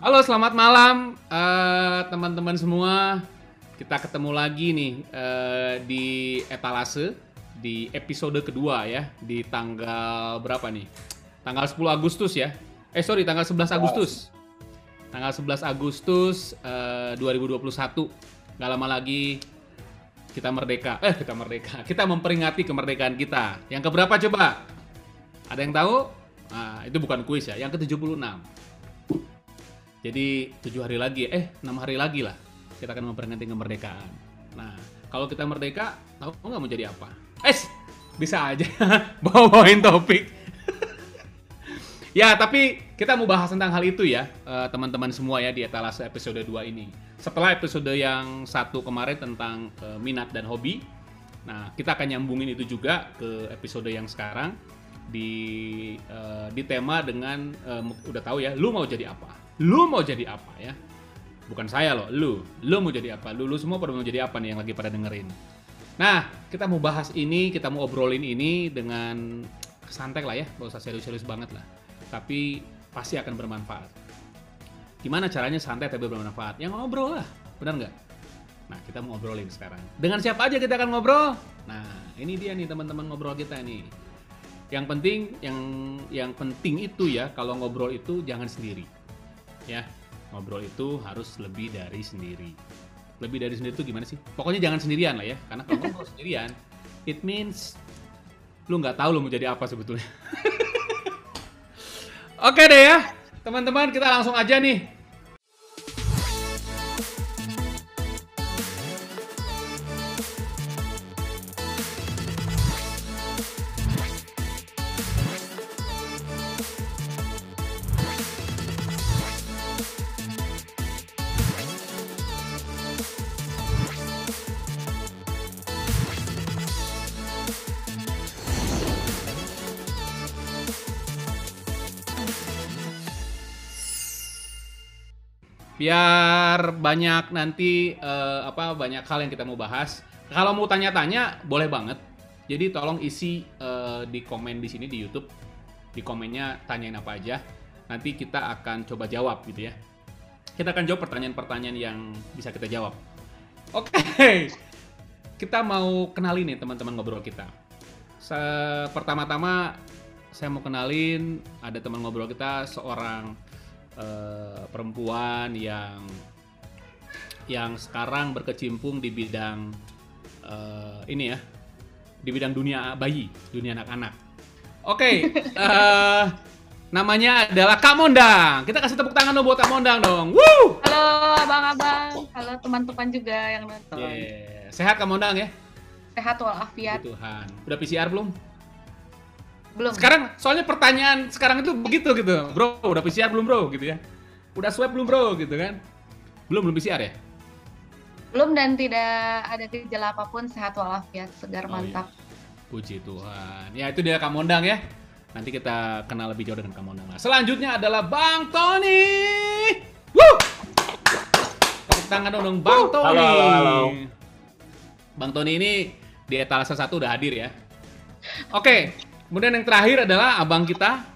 Halo, selamat malam eh, teman-teman semua. Kita ketemu lagi nih eh, di etalase di episode kedua ya di tanggal berapa nih? Tanggal 10 Agustus ya. Eh sorry, tanggal 11 Agustus. Tanggal 11 Agustus eh, 2021. Gak lama lagi kita merdeka. Eh, kita merdeka. Kita memperingati kemerdekaan kita. Yang keberapa coba? Ada yang tahu? Nah, itu bukan kuis ya. Yang ke-76. Jadi tujuh hari lagi, eh enam hari lagi lah kita akan memperingati kemerdekaan. Nah, kalau kita merdeka, tahu nggak mau jadi apa? Eh, bisa aja bawa-bawain topik. ya, tapi kita mau bahas tentang hal itu ya, eh, teman-teman semua ya di etalase episode 2 ini. Setelah episode yang satu kemarin tentang eh, minat dan hobi, nah kita akan nyambungin itu juga ke episode yang sekarang di di tema dengan udah tahu ya, lu mau jadi apa? Lu mau jadi apa ya? Bukan saya loh, lu. Lu mau jadi apa? Lu, lu semua pada mau jadi apa nih yang lagi pada dengerin? Nah, kita mau bahas ini, kita mau obrolin ini dengan santai lah ya, gak usah serius-serius banget lah. Tapi pasti akan bermanfaat. Gimana caranya santai tapi bermanfaat? Yang ngobrol lah, benar nggak? Nah, kita mau ngobrolin sekarang. Dengan siapa aja kita akan ngobrol? Nah, ini dia nih teman-teman ngobrol kita nih. Yang penting, yang yang penting itu ya, kalau ngobrol itu jangan sendiri. Ya, ngobrol itu harus lebih dari sendiri. Lebih dari sendiri itu gimana sih? Pokoknya jangan sendirian lah ya, karena kalau ngobrol sendirian, it means lu nggak tahu lu mau jadi apa sebetulnya. Oke deh ya, teman-teman kita langsung aja nih. Biar banyak nanti eh, apa banyak hal yang kita mau bahas. Kalau mau tanya-tanya boleh banget. Jadi tolong isi eh, di komen di sini di YouTube. Di komennya tanyain apa aja. Nanti kita akan coba jawab gitu ya. Kita akan jawab pertanyaan-pertanyaan yang bisa kita jawab. Oke. Kita mau kenalin nih teman-teman ngobrol kita. Pertama-tama saya mau kenalin ada teman ngobrol kita seorang eh, perempuan yang yang sekarang berkecimpung di bidang eh, ini ya di bidang dunia bayi dunia anak-anak oke eh, namanya adalah Kak Mondang kita kasih tepuk tangan dong buat Kak Mondang dong Woo! Halo abang-abang, halo teman-teman juga yang nonton. Yeah. sehat Kak Mondang ya Sehat walafiat. Tuhan udah PCR belum Belum. sekarang soalnya pertanyaan sekarang itu begitu gitu bro udah PCR belum bro gitu ya udah swab belum bro gitu kan belum belum PCR ya Belum dan tidak ada gejala apa pun, sehat walafiat, segar Oh, mantap. Puji Tuhan. Ya itu dia Kak Mondang ya. Nanti kita kenal lebih jauh dengan Kak Mondang. Nah, selanjutnya adalah Bang Tony. Woo! Tepuk tangan dong, dong Bang Tony. Halo, halo, halo. Bang Tony ini di etalase satu udah hadir ya. Oke, kemudian yang terakhir adalah abang kita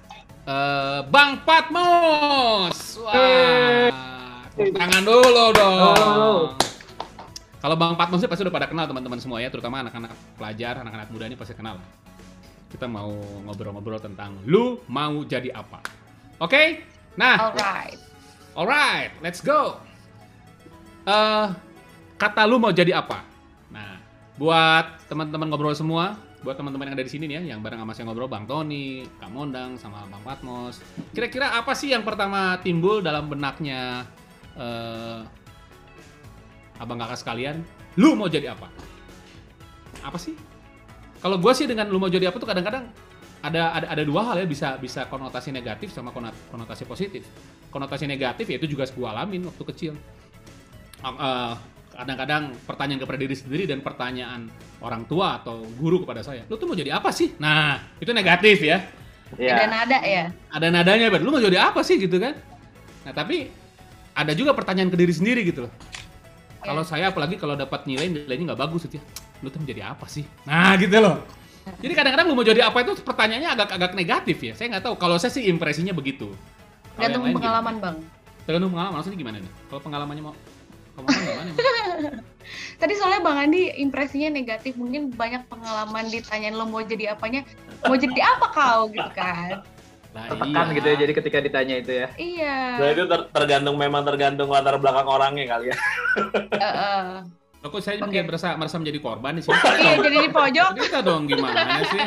eh, Bang Patmos. Wah, tangan dulu dong. Halo. Kalau Bang Patmos sih pasti udah pada kenal teman-teman semua ya, terutama anak-anak pelajar, anak-anak muda ini pasti kenal. Kita mau ngobrol-ngobrol tentang lu mau jadi apa. Oke? Nah, Alright. alright, let's go. Eh, kata lu mau jadi apa? Nah, buat teman-teman ngobrol semua, buat teman-teman yang ada di sini nih ya, yang bareng sama saya ngobrol, Bang Tony, Kak Mondang, sama Bang Patmos. Kira-kira apa sih yang pertama timbul dalam benaknya eh, abang kakak sekalian? Lu mau jadi apa? Apa sih? Kalau gue sih dengan lu mau jadi apa tuh kadang-kadang ada ada ada dua hal ya bisa bisa konotasi negatif sama konot- konotasi positif. Konotasi negatif ya itu juga gue alamin waktu kecil. Uh, uh, kadang-kadang pertanyaan kepada diri sendiri dan pertanyaan orang tua atau guru kepada saya, lu tuh mau jadi apa sih? Nah, itu negatif ya. Iya. Ada nada ya. Ada nadanya, Ber. Lu mau jadi apa sih gitu kan? Nah, tapi ada juga pertanyaan ke diri sendiri gitu loh. Ya. Kalau saya apalagi kalau dapat nilai nilainya nggak bagus gitu ya. Lu tuh menjadi apa sih? Nah, gitu loh. Jadi kadang-kadang lu mau jadi apa itu pertanyaannya agak-agak negatif ya. Saya nggak tahu. Kalau saya sih impresinya begitu. Kalau yang Gantung lain pengalaman bang. gimana? Tergantung pengalaman, maksudnya gimana nih? Kalau pengalamannya mau? Tadi soalnya Bang Andi impresinya negatif, mungkin banyak pengalaman ditanyain lo mau jadi apanya, mau jadi apa kau gitu kan. Lah, Tertekan iya. gitu ya jadi ketika ditanya itu ya. Iya. Nah, itu ter- tergantung memang tergantung latar belakang orangnya kali ya. Heeh. Loh, kok saya Oke. kayak merasa merasa menjadi korban di sini? Iya, jadi di pojok. Cerita dong gimana sih?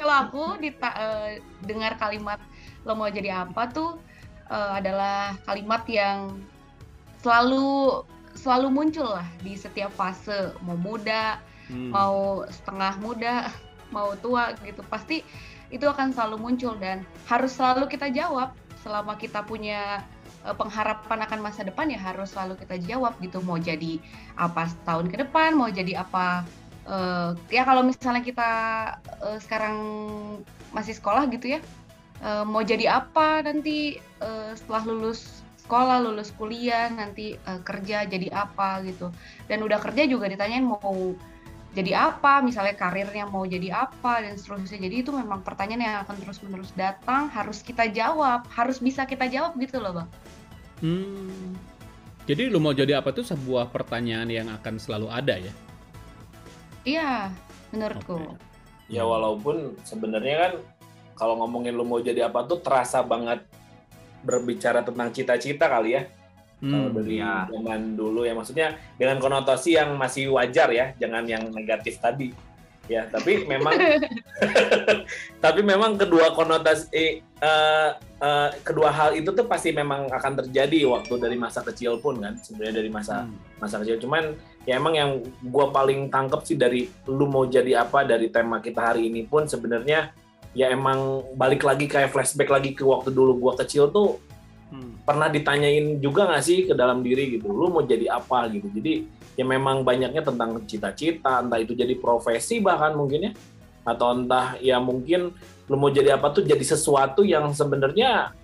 Kalau aku dita- eh, dengar kalimat lo mau jadi apa tuh eh, adalah kalimat yang selalu selalu muncul lah di setiap fase. Mau muda Hmm. mau setengah muda, mau tua gitu, pasti itu akan selalu muncul dan harus selalu kita jawab. Selama kita punya eh, pengharapan akan masa depan ya harus selalu kita jawab gitu. Mau jadi apa setahun ke depan mau jadi apa eh, ya kalau misalnya kita eh, sekarang masih sekolah gitu ya eh, mau jadi apa nanti eh, setelah lulus sekolah lulus kuliah nanti eh, kerja jadi apa gitu dan udah kerja juga ditanyain mau jadi apa, misalnya karirnya mau jadi apa dan seterusnya. Jadi itu memang pertanyaan yang akan terus-menerus datang, harus kita jawab, harus bisa kita jawab gitu loh, Bang. Hmm. Jadi lu mau jadi apa tuh sebuah pertanyaan yang akan selalu ada ya? Iya, menurutku. Oke. Ya walaupun sebenarnya kan kalau ngomongin lu mau jadi apa tuh terasa banget berbicara tentang cita-cita kali ya. Kalau Hmm. dari iya. zaman dulu ya maksudnya dengan konotasi yang masih wajar ya, jangan yang negatif tadi. Ya, tapi memang tapi memang kedua konotasi eh, eh, eh, kedua hal itu tuh pasti memang akan terjadi waktu dari masa kecil pun kan sebenarnya dari masa Hmm. masa kecil cuman ya emang yang gua paling tangkep sih dari lu mau jadi apa dari tema kita hari ini pun sebenarnya ya emang balik lagi kayak flashback lagi ke waktu dulu gua kecil tuh Hmm. pernah ditanyain juga nggak sih ke dalam diri gitu lu mau jadi apa? gitu. Jadi ya memang banyaknya tentang cita-cita entah itu jadi profesi bahkan mungkin ya atau entah ya mungkin lu mau jadi apa tuh jadi sesuatu yang sebenarnya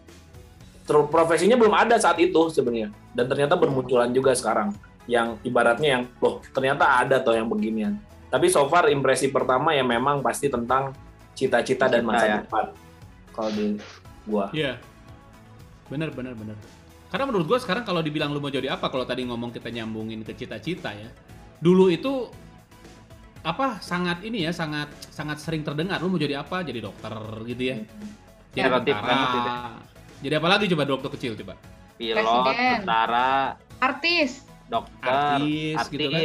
profesinya belum ada saat itu sebenarnya. Dan ternyata bermunculan juga sekarang yang ibaratnya yang loh ternyata ada tuh yang beginian. Tapi so far impresi pertama ya memang pasti tentang cita-cita dan masa ya. depan kalau di gua Iya. Bener, bener, bener. Karena menurut gua sekarang kalau dibilang lu mau jadi apa, kalau tadi ngomong kita nyambungin ke cita-cita ya. Dulu itu apa sangat ini ya, sangat sangat sering terdengar lu mau jadi apa? Jadi dokter gitu ya. Jadi Relatif tentara. banget. Jadi apa lagi coba waktu kecil coba? Pilot, Presiden. tentara, Artis, dokter, Artis, artis. gitu kan.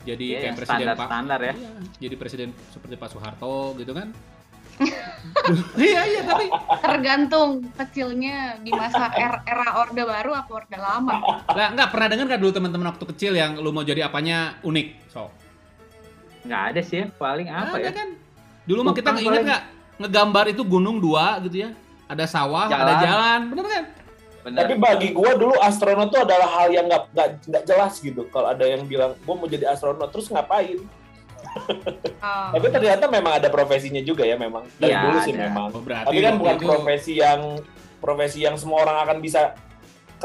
Jadi Iya, kayak presiden Pak standar-standar ya. Iya, jadi presiden seperti Pak Soeharto gitu kan. iya iya tapi tergantung kecilnya di masa er- era Orde Baru apa Orde Lama. lah nggak pernah dengar nggak dulu teman-teman waktu kecil yang lu mau jadi apanya unik so Nggak ada sih, paling apa ada ya? kan dulu mah kita Bukan ingat nggak ngegambar itu gunung dua gitu ya ada sawah ada Jalan. jalan bener kan Bener. Tapi bagi gua dulu astronot tuh adalah hal yang nggak nggak nggak jelas gitu. Kalau ada yang bilang gua mau jadi astronot terus ngapain? Oh. Tapi ternyata memang ada profesinya juga ya memang dari Iya, dulu sih ada. memang. oh, berarti Tapi kan bukan itu- profesi yang profesi yang semua orang akan bisa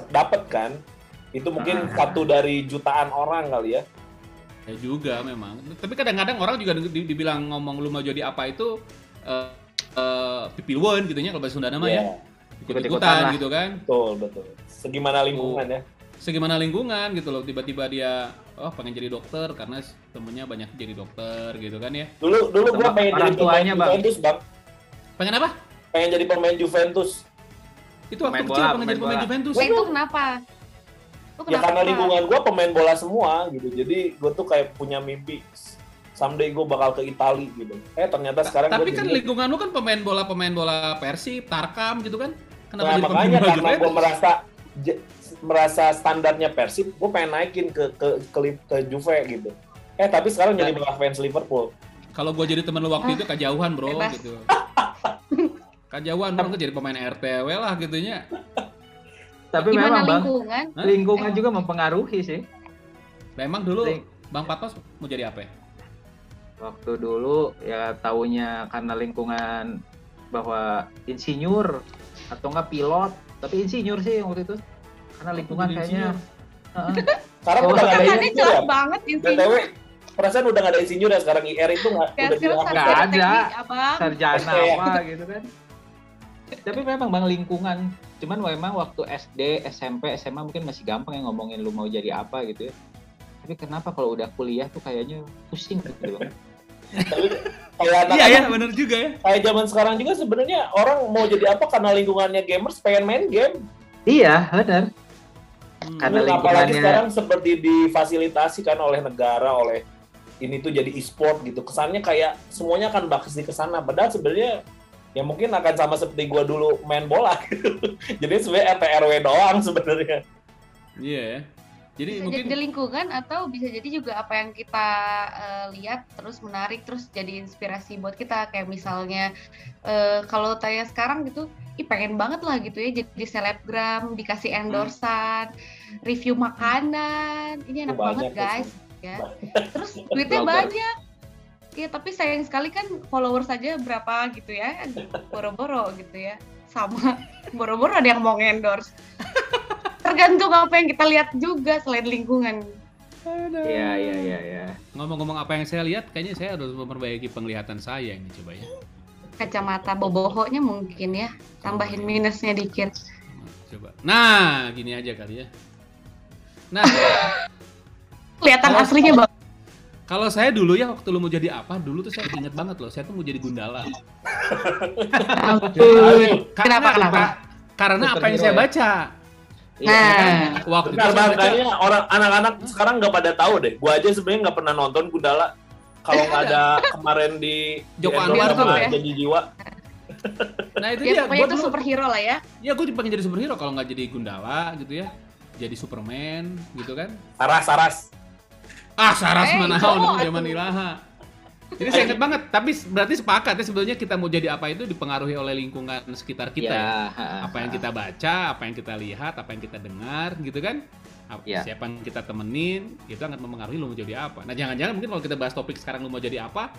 dapat kan. Itu mungkin Ah. satu dari jutaan orang kali ya. ya juga memang tapi kadang-kadang orang juga di- di- dibilang ngomong lu mau jadi apa itu eh eh, pipilwon gitu ya kalau bahasa Sunda nama ya Iya, ikut-ikutan gitu kan betul betul. Segimana lingkungan ya. segimana lingkungan gitu loh tiba-tiba dia oh pengen jadi dokter karena temennya banyak jadi dokter gitu kan ya Dulu dulu gua Sama pengen jadi pemain tuanya, Bang. Juventus, Bang. pengen apa Pengen jadi pemain Juventus. itu waktu Pemain kecil bola, pengen jadi pemain bola. Juventus Wah, itu kenapa? Itu Ya karena lingkungan gue pemain bola semua gitu. Jadi gue tuh kayak punya mimpi someday gue bakal ke Itali gitu. Eh ternyata sekarang tapi gua kan jadi- lingkungan lu kan pemain bola pemain bola Persib Tarkam gitu kan kenapa Nah, makanya karena gue merasa j- merasa standarnya Persib, gue pengen naikin ke ke ke, ke Juve gitu. Eh tapi sekarang jadi malah fans Liverpool. kalau gua jadi temen lu waktu Ah, itu kejauhan bro bebas. gitu kejauhan bro gua jadi pemain RTW lah gitunya Tapi Gimana memang bang, lingkungan? Hah? lingkungan juga mempengaruhi sih. memang dulu Ling- Bang Patos mau jadi apa ya? Waktu dulu ya taunya karena lingkungan bahwa insinyur atau enggak pilot, tapi insinyur sih waktu itu. Karena lingkungan jadi kayaknya Heeh. Sekarang Oh, udah nggak ada insinyur ya. banget insinyur. BTW, perasaan udah nggak ada insinyur ya sekarang IR itu nggak udah sarjana ada. sarjana apa gitu kan. Tapi memang bang lingkungan cuman memang waktu SD SMP SMA mungkin masih gampang ya ngomongin lu mau jadi apa gitu ya tapi kenapa kalau udah kuliah tuh kayaknya pusing gitu Bang. Tapi kayak Iya ya, bener juga ya. kayak zaman sekarang juga sebenarnya orang mau jadi apa karena lingkungannya gamers pengen main game. iya benar Hmm. Karena Dan apalagi lingkungannya- sekarang seperti difasilitasi kan oleh negara oleh ini tuh jadi e-sport gitu. Kesannya kayak semuanya akan baksi ke sana. Padahal sebenarnya ya mungkin akan sama seperti gua dulu main bola gitu. Jadi sebenarnya RT RW doang sebenarnya. Iya ya. Jadi bisa mungkin jadi lingkungan atau bisa jadi juga apa yang kita eh, lihat terus menarik terus jadi inspirasi buat kita. Kayak misalnya eh, kalau saya sekarang gitu ih pengen banget lah gitu ya jadi selebgram dikasih endorsan review makanan. Ini enak banget ya, guys. Ya. Terus duitnya banyak. Iya tapi sayang sekali kan followers saja berapa gitu ya boro-boro gitu ya. Sama boro-boro ada yang mau endorse tergantung apa yang kita lihat juga selain lingkungan iya iya iya iya ngomong-ngomong apa yang saya lihat, kayaknya saya harus memperbaiki penglihatan saya ini coba ya. kacamata bobohonya mungkin ya tambahin minusnya dikit Coba. Nah, gini aja kali ya. Nah, kelihatan Kalau- aslinya bang kalau saya dulu ya waktu lu mau jadi apa, dulu tuh saya inget banget loh, saya tuh mau jadi gundala. Kenapa, kenapa? apa? Karena apa yang saya ya? baca. Iya, nah Waktu itu Benar baca, kayaknya orang anak-anak sekarang nggak pada tahu deh. Gua aja sebenarnya nggak pernah nonton Gundala. Kalau nggak ada kemarin di Joko di Anwar tuh sama ya. Janji Jiwa. nah itu ya dia, pokoknya gua itu dulu, superhero lah ya ya gue pengen jadi superhero kalau nggak jadi gundala gitu ya. Jadi Superman gitu kan. Saras, saras. Ah, Saras Eh, mana oh, zaman ilaha. Jadi saya ingat banget, tapi berarti sepakat ya sebetulnya kita mau jadi apa itu dipengaruhi oleh lingkungan sekitar kita. Iya, ya. ha, ha, Apa yang kita baca, apa yang kita lihat, apa yang kita dengar gitu kan. Iya. Siapa yang kita temenin, itu akan mempengaruhi lu mau jadi apa. Nah, jangan-jangan mungkin kalau kita bahas topik sekarang lu mau jadi apa,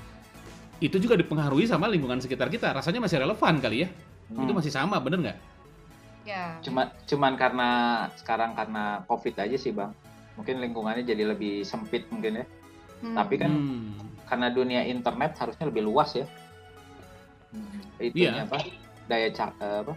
itu juga dipengaruhi sama lingkungan sekitar kita. Rasanya masih relevan kali ya. Itu Hmm. masih sama, bener nggak? ya Cuma cuman karena sekarang karena Covid aja sih, Bang. Mungkin lingkungannya jadi lebih sempit mungkin ya. Hmm. Tapi kan Hmm. Karena dunia internet harusnya lebih luas ya. Itunya Iya. apa? Daya eh, apa?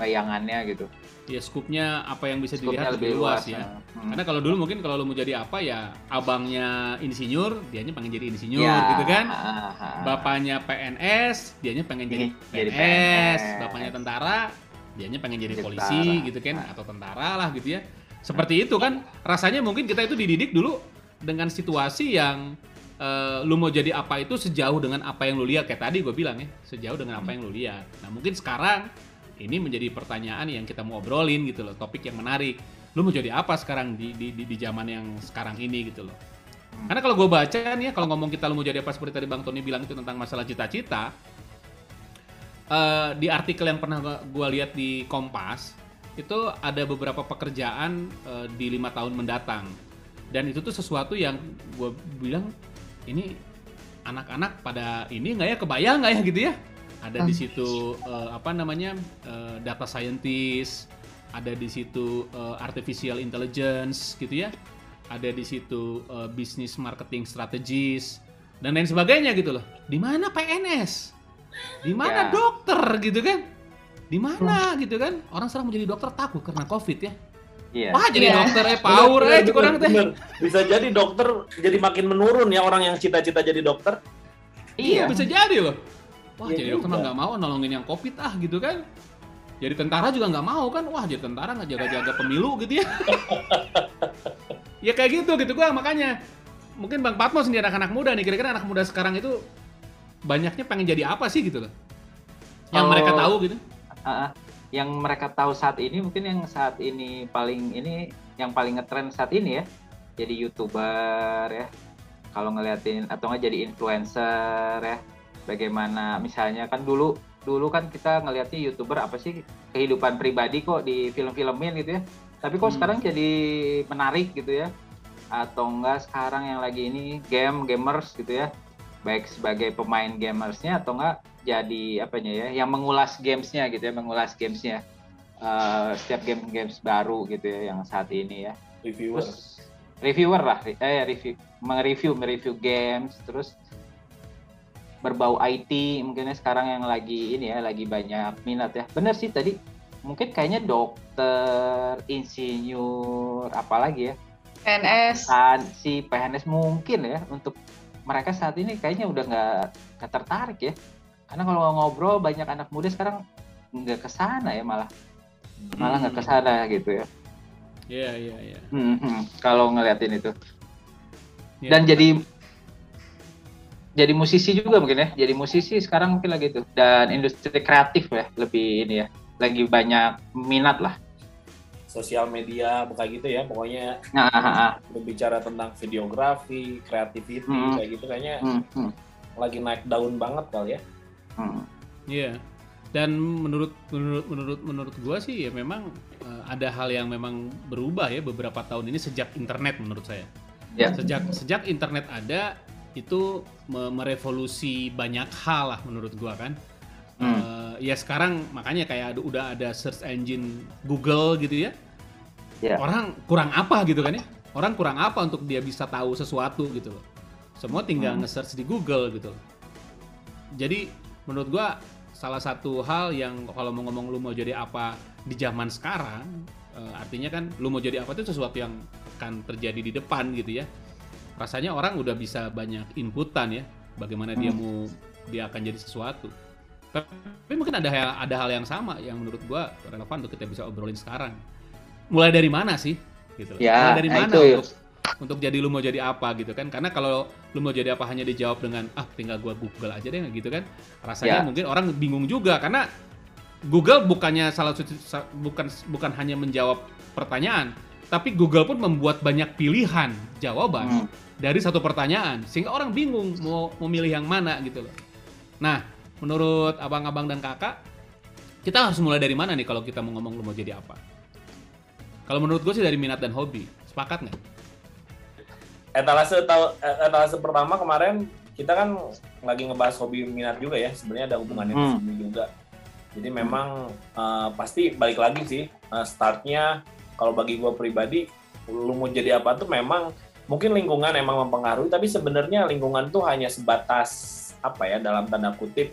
Bayangannya gitu. Ya skupnya apa yang bisa dilihat lebih luas, ya. nah. Hmm. Karena kalau dulu mungkin kalau lu mau jadi apa ya abangnya insinyur, dianya pengen jadi insinyur Ya, gitu kan. ha, ha. Bapaknya PNS, dianya pengen jadi jadi PNS. PNS. Bapaknya tentara, dianya pengen jadi Jadi polisi tentara. gitu kan atau tentara lah gitu ya. Seperti itu kan rasanya mungkin kita itu dididik dulu dengan situasi yang eh, lu mau jadi apa itu sejauh dengan apa yang lu lihat kayak tadi gue bilang ya sejauh dengan apa yang lu lihat. Nah mungkin sekarang ini menjadi pertanyaan yang kita mau obrolin gitu loh topik yang menarik. Lu mau jadi apa sekarang di di di, di zaman yang sekarang ini gitu loh. Hmm. Karena kalau gue baca nih ya, kalau ngomong kita lu mau jadi apa seperti tadi Bang Tony bilang itu tentang masalah cita-cita, eh, di artikel yang pernah gue lihat di Kompas itu ada beberapa pekerjaan eh, di lima tahun mendatang dan itu tuh sesuatu yang gue bilang ini anak-anak pada ini nggak ya? Kebayang nggak ya gitu ya? Ada di situ eh, apa namanya eh, data scientist ada di situ eh, artificial intelligence gitu ya. Ada di situ eh, business marketing strategis dan lain sebagainya gitu loh. Di mana PNS di mana Ya. dokter gitu kan? Di mana gitu kan? Orang sekarang menjadi dokter takut karena covid ya Iya. wah jadi Iya. dokter eh power Bener, eh cukup orang bener, teh. Bisa jadi dokter jadi makin menurun ya orang yang cita-cita jadi dokter. iya Iya. bisa jadi loh wah Iya jadi dokter mah nggak mau nolongin yang covid ah gitu kan jadi tentara juga nggak mau kan wah jadi tentara nggak jaga-jaga pemilu gitu ya ya kayak gitu gitu gua makanya mungkin bang Patmo sendiri anak-anak muda nih kira-kira anak muda sekarang itu banyaknya pengen jadi apa sih gitu loh yang Oh. mereka tahu gitu ah. Yang mereka tahu saat ini mungkin yang saat ini paling ini yang paling ngetren saat ini ya. Jadi youtuber ya. Kalau ngeliatin atau nggak jadi influencer ya. Bagaimana misalnya kan dulu dulu kan kita ngelihatnya youtuber apa sih kehidupan pribadi kok di film-filmin gitu ya. Tapi kok Hmm. sekarang jadi menarik gitu ya. Atau enggak sekarang yang lagi ini game gamers gitu ya baik sebagai pemain gamersnya atau enggak jadi apanya ya yang mengulas gamesnya gitu ya mengulas gamesnya Eh, setiap game games baru gitu ya yang saat ini ya Reviewer. terus reviewer lah eh review mereview mereview games terus berbau IT mungkin ya sekarang yang lagi ini ya lagi banyak minat ya bener sih tadi mungkin kayaknya dokter, insinyur, apalagi ya, PNS. si PNS mungkin ya untuk mereka saat ini kayaknya udah nggak tertarik ya. Karena kalau ngobrol banyak anak muda sekarang nggak ke sana ya malah malah nggak ke sana gitu ya. Iya iya iya. Hmm, hmm, kalau ngeliatin itu. Iya. Dan jadi jadi musisi juga mungkin ya. Jadi musisi sekarang mungkin lagi itu dan industri kreatif ya lebih ini ya. Lagi banyak minat lah. Sosial media kayak gitu ya, pokoknya Nah, ah, ah. berbicara tentang videografi, creativity Hmm. kayak gitu kayaknya Hmm, hmm, lagi naik daun banget kali ya. hmm. Iya. Dan menurut menurut menurut menurut gua sih ya memang eh, ada hal yang memang berubah ya beberapa tahun ini sejak internet menurut saya. Ya. Sejak sejak internet ada itu me- merevolusi banyak hal lah menurut gua kan. Hmm. Eh, ya sekarang makanya kayak ada, udah ada search engine Google gitu ya. Ya. Orang kurang apa gitu kan ya? Orang kurang apa untuk dia bisa tahu sesuatu gitu loh. Semua tinggal Hmm. nge-search di Google gitu. loh. Jadi menurut gua salah satu hal yang kalau mau ngomong lu mau jadi apa di zaman sekarang eh, artinya kan lu mau jadi apa itu sesuatu yang akan terjadi di depan gitu ya. Rasanya orang udah bisa banyak inputan ya bagaimana dia Hmm. mau dia akan jadi sesuatu. Tapi mungkin ada hal, ada hal yang sama yang menurut gua relevan untuk kita bisa obrolin sekarang. Mulai dari mana sih? Gitu loh. Ya, Mulai dari nah mana itu untuk untuk jadi lu mau jadi apa gitu kan? Karena kalau lu mau jadi apa hanya dijawab dengan ah tinggal gua Google aja deh gitu kan. Rasanya Ya. mungkin orang bingung juga karena Google bukannya salah satu sa- bukan bukan hanya menjawab pertanyaan, tapi Google pun membuat banyak pilihan jawaban Hmm. dari satu pertanyaan sehingga orang bingung mau memilih yang mana gitu loh. Nah, menurut abang-abang dan kakak, kita harus mulai dari mana nih kalau kita mau ngomong lu mau jadi apa? Kalau menurut gue sih dari minat dan hobi. Sepakat nggak? Etalase tahu etalase pertama kemarin kita kan lagi ngebahas hobi minat juga ya. Sebenarnya ada hubungannya di Hmm. sini juga. Jadi memang eh, pasti balik lagi sih eh, startnya kalau bagi gue pribadi lu mau jadi apa tuh memang mungkin lingkungan emang mempengaruhi tapi sebenarnya lingkungan tuh hanya sebatas apa ya dalam tanda kutip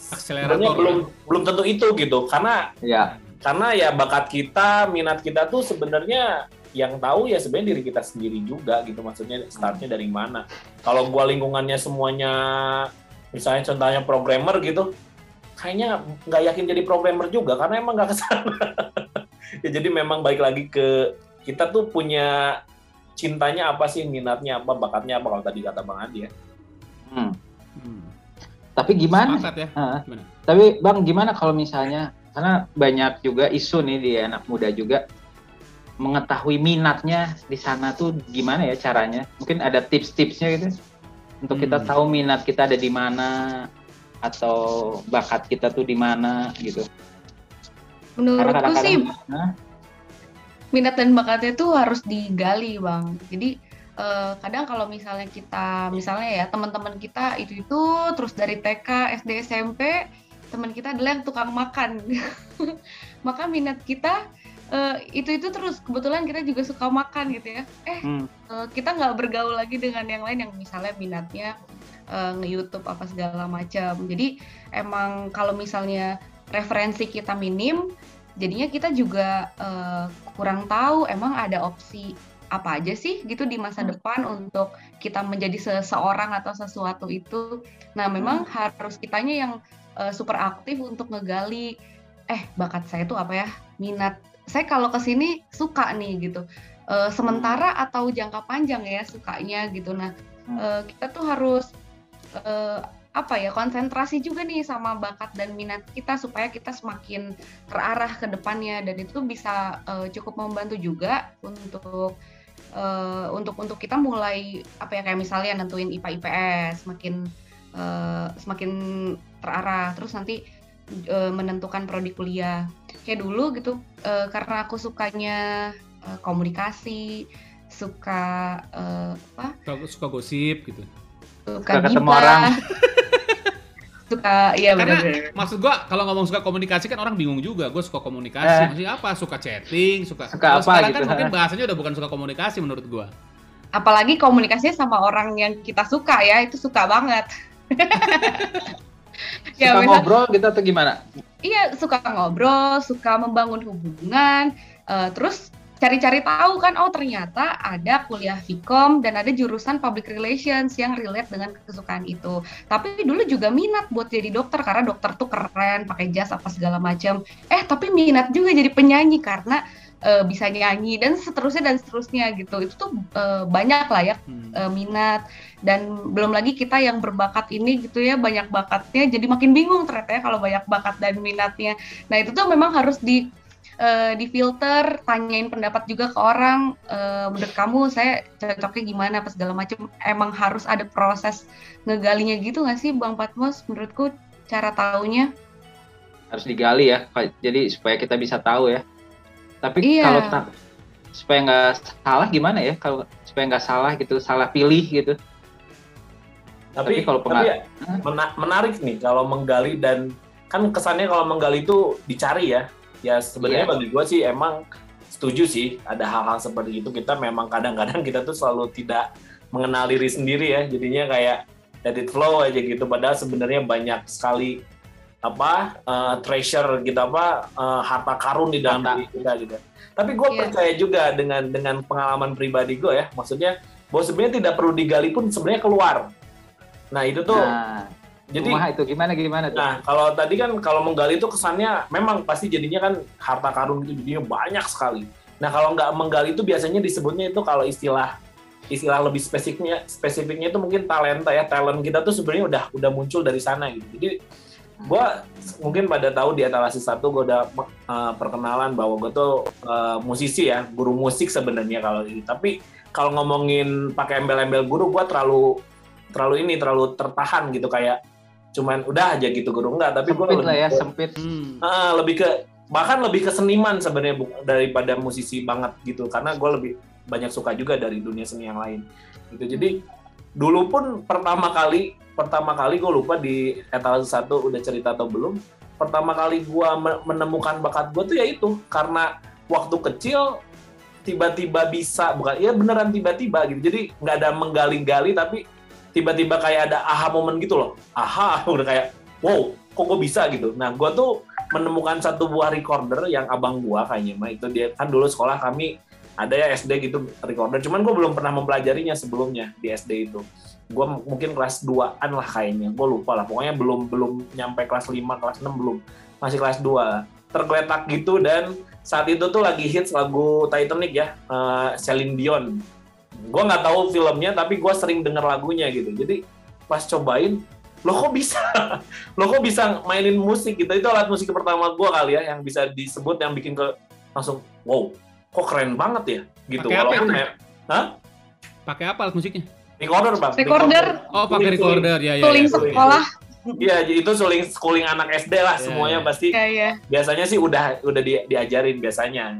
sebenarnya Akselerator. belum belum tentu itu gitu karena Ya, karena ya bakat kita, minat kita tuh sebenarnya yang tahu ya sebenarnya diri kita sendiri juga gitu maksudnya startnya dari mana. Kalau gua lingkungannya semuanya misalnya contohnya programmer gitu, kayaknya nggak yakin jadi programmer juga karena emang nggak ke sana. ya jadi memang baik lagi ke kita tuh punya cintanya apa sih, minatnya apa, bakatnya apa kalau tadi kata Bang Adi ya. Hmm. Tapi gimana? Sepakat ya. Ah. Gimana? Tapi Bang, gimana kalau misalnya karena banyak juga isu nih di anak muda juga mengetahui minatnya di sana tuh gimana ya caranya? Mungkin ada tips-tipsnya gitu untuk kita Hmm. tahu minat kita ada di mana atau bakat kita tuh di mana gitu. Menurutku sih Hah? minat dan bakatnya tuh harus digali bang jadi eh, kadang kalau misalnya kita misalnya ya teman-teman kita itu itu terus dari TK SD SMP teman kita adalah yang tukang makan. Maka minat kita eh, itu itu terus. Kebetulan kita juga suka makan gitu ya. Eh Hmm. eh, kita nggak bergaul lagi dengan yang lain yang misalnya minatnya eh, nge-YouTube apa segala macam. Jadi emang kalau misalnya referensi kita minim jadinya kita juga eh, kurang tahu emang ada opsi apa aja sih gitu di masa depan untuk kita menjadi seseorang atau sesuatu itu. Nah, memang harus kitanya yang eh, super aktif untuk ngegali eh bakat saya tuh apa ya? Minat. Saya kalau ke sini suka nih gitu. Eh, sementara atau jangka panjang ya sukanya gitu. Nah, eh, kita tuh harus eh, apa ya konsentrasi juga nih sama bakat dan minat kita supaya kita semakin terarah ke depannya dan itu bisa eh, cukup membantu juga untuk eh, untuk untuk kita mulai apa ya kayak misalnya nentuin IPA IPS semakin eh, semakin terarah terus nanti eh, menentukan prodi kuliah kayak dulu gitu eh, karena aku sukanya eh, komunikasi suka eh, apa Suka, suka gosip gitu. suka Suka ketemu orang. suka iya Karena benar maksud gua kalau ngomong suka komunikasi kan orang bingung juga. Gue suka Eh. komunikasi. Maksudnya apa? Suka chatting, suka. Suka apa sekarang gitu. kan mungkin bahasanya udah bukan suka komunikasi menurut gua. apalagi komunikasinya sama orang yang kita suka ya itu suka banget Ya, Suka misal- ngobrol gitu atau gimana? Iya, suka ngobrol, suka membangun hubungan, eh, terus cari-cari tahu kan, oh ternyata ada kuliah Vkom dan ada jurusan Public Relations yang relate dengan kesukaan itu. Tapi dulu juga minat buat jadi dokter karena dokter tuh keren, pakai jas apa segala macam. Eh, tapi minat juga jadi penyanyi karena eh, bisa nyanyi dan seterusnya dan seterusnya gitu. Itu tuh eh, banyak lah ya Hmm. eh, minat dan belum lagi kita yang berbakat ini gitu ya banyak bakatnya jadi makin bingung ternyata ya kalau banyak bakat dan minatnya nah itu tuh memang harus di eh, difilter tanyain pendapat juga ke orang eh, menurut kamu saya cocoknya gimana apa segala macam emang harus ada proses ngegalinya gitu nggak sih bang Patmos menurutku cara taunya Harus digali ya. Jadi supaya kita bisa tahu ya. Tapi Iya. kalau ta- supaya nggak salah gimana ya? Kalau supaya nggak salah gitu, salah pilih gitu. Tapi, Tapi kalau tapi penga- ya, mena- menarik nih kalau menggali dan kan kesannya kalau menggali itu dicari ya. Ya sebenarnya Iya. bagi gue sih emang setuju sih ada hal-hal seperti itu kita memang kadang-kadang kita tuh selalu tidak mengenal diri sendiri ya. Jadinya kayak let it flow aja gitu. Padahal sebenarnya banyak sekali apa eh, treasure gitu apa eh, harta karun di dalam Harta. diri kita gitu. Tapi gue Iya. percaya juga dengan dengan pengalaman pribadi gue ya. Maksudnya bahwa sebenarnya tidak perlu digali pun sebenarnya keluar. Nah itu tuh Nah, jadi Wah, itu gimana gimana tuh? nah kalau tadi kan kalau menggali itu kesannya memang pasti jadinya kan harta karun itu jadinya banyak sekali. Nah kalau nggak menggali itu biasanya disebutnya itu kalau istilah istilah lebih spesifiknya spesifiknya itu mungkin talenta ya talent kita tuh sebenarnya udah udah muncul dari sana gitu. Jadi gua mungkin pada tahu di etalasi satu gue udah uh, perkenalan bahwa gue tuh uh, musisi ya guru musik sebenarnya kalau ini. Tapi kalau ngomongin pakai embel-embel guru gua terlalu terlalu ini terlalu tertahan gitu kayak cuman udah aja gitu guru enggak tapi gue sempit lah ya, lebih, sempit. Hmm. Ah, lebih ke bahkan lebih ke seniman sebenarnya daripada musisi banget gitu karena gue lebih banyak suka juga dari dunia seni yang lain gitu jadi dulu pun pertama kali pertama kali gue lupa di etalase satu udah cerita atau belum pertama kali gue menemukan bakat gue tuh ya itu karena waktu kecil tiba-tiba bisa bukan ya beneran tiba-tiba gitu jadi nggak ada menggali-gali tapi tiba-tiba kayak ada aha momen gitu loh. Aha udah kayak wow kok gue bisa? gitu. Nah gue tuh menemukan satu buah recorder yang abang gua kayaknya mah itu dia kan dulu sekolah kami ada ya SD gitu recorder. Cuman gue belum pernah mempelajarinya sebelumnya di SD itu. Gue mungkin kelas 2an lah kayaknya gue lupa lah. Pokoknya belum belum nyampe kelas 5 kelas 6 belum. Masih kelas 2 tergeletak gitu dan saat itu tuh lagi hits lagu Titanic ya eh, Celine Dion gue nggak tahu filmnya tapi gue sering denger lagunya gitu jadi pas cobain lo kok bisa lo kok bisa mainin musik gitu itu alat musik pertama gue kali ya yang bisa disebut yang bikin ke langsung wow kok keren banget ya gitu Pakai apa walaupun itu? ya Hah? Pakai apa alat musiknya? recorder bang Recorder. Oh, pakai Suling, recorder ya ya. Tuling ya. suling. sekolah Iya, itu suling schooling anak SD lah Iya, semuanya iya. pasti ya ya biasanya sih udah udah di- diajarin biasanya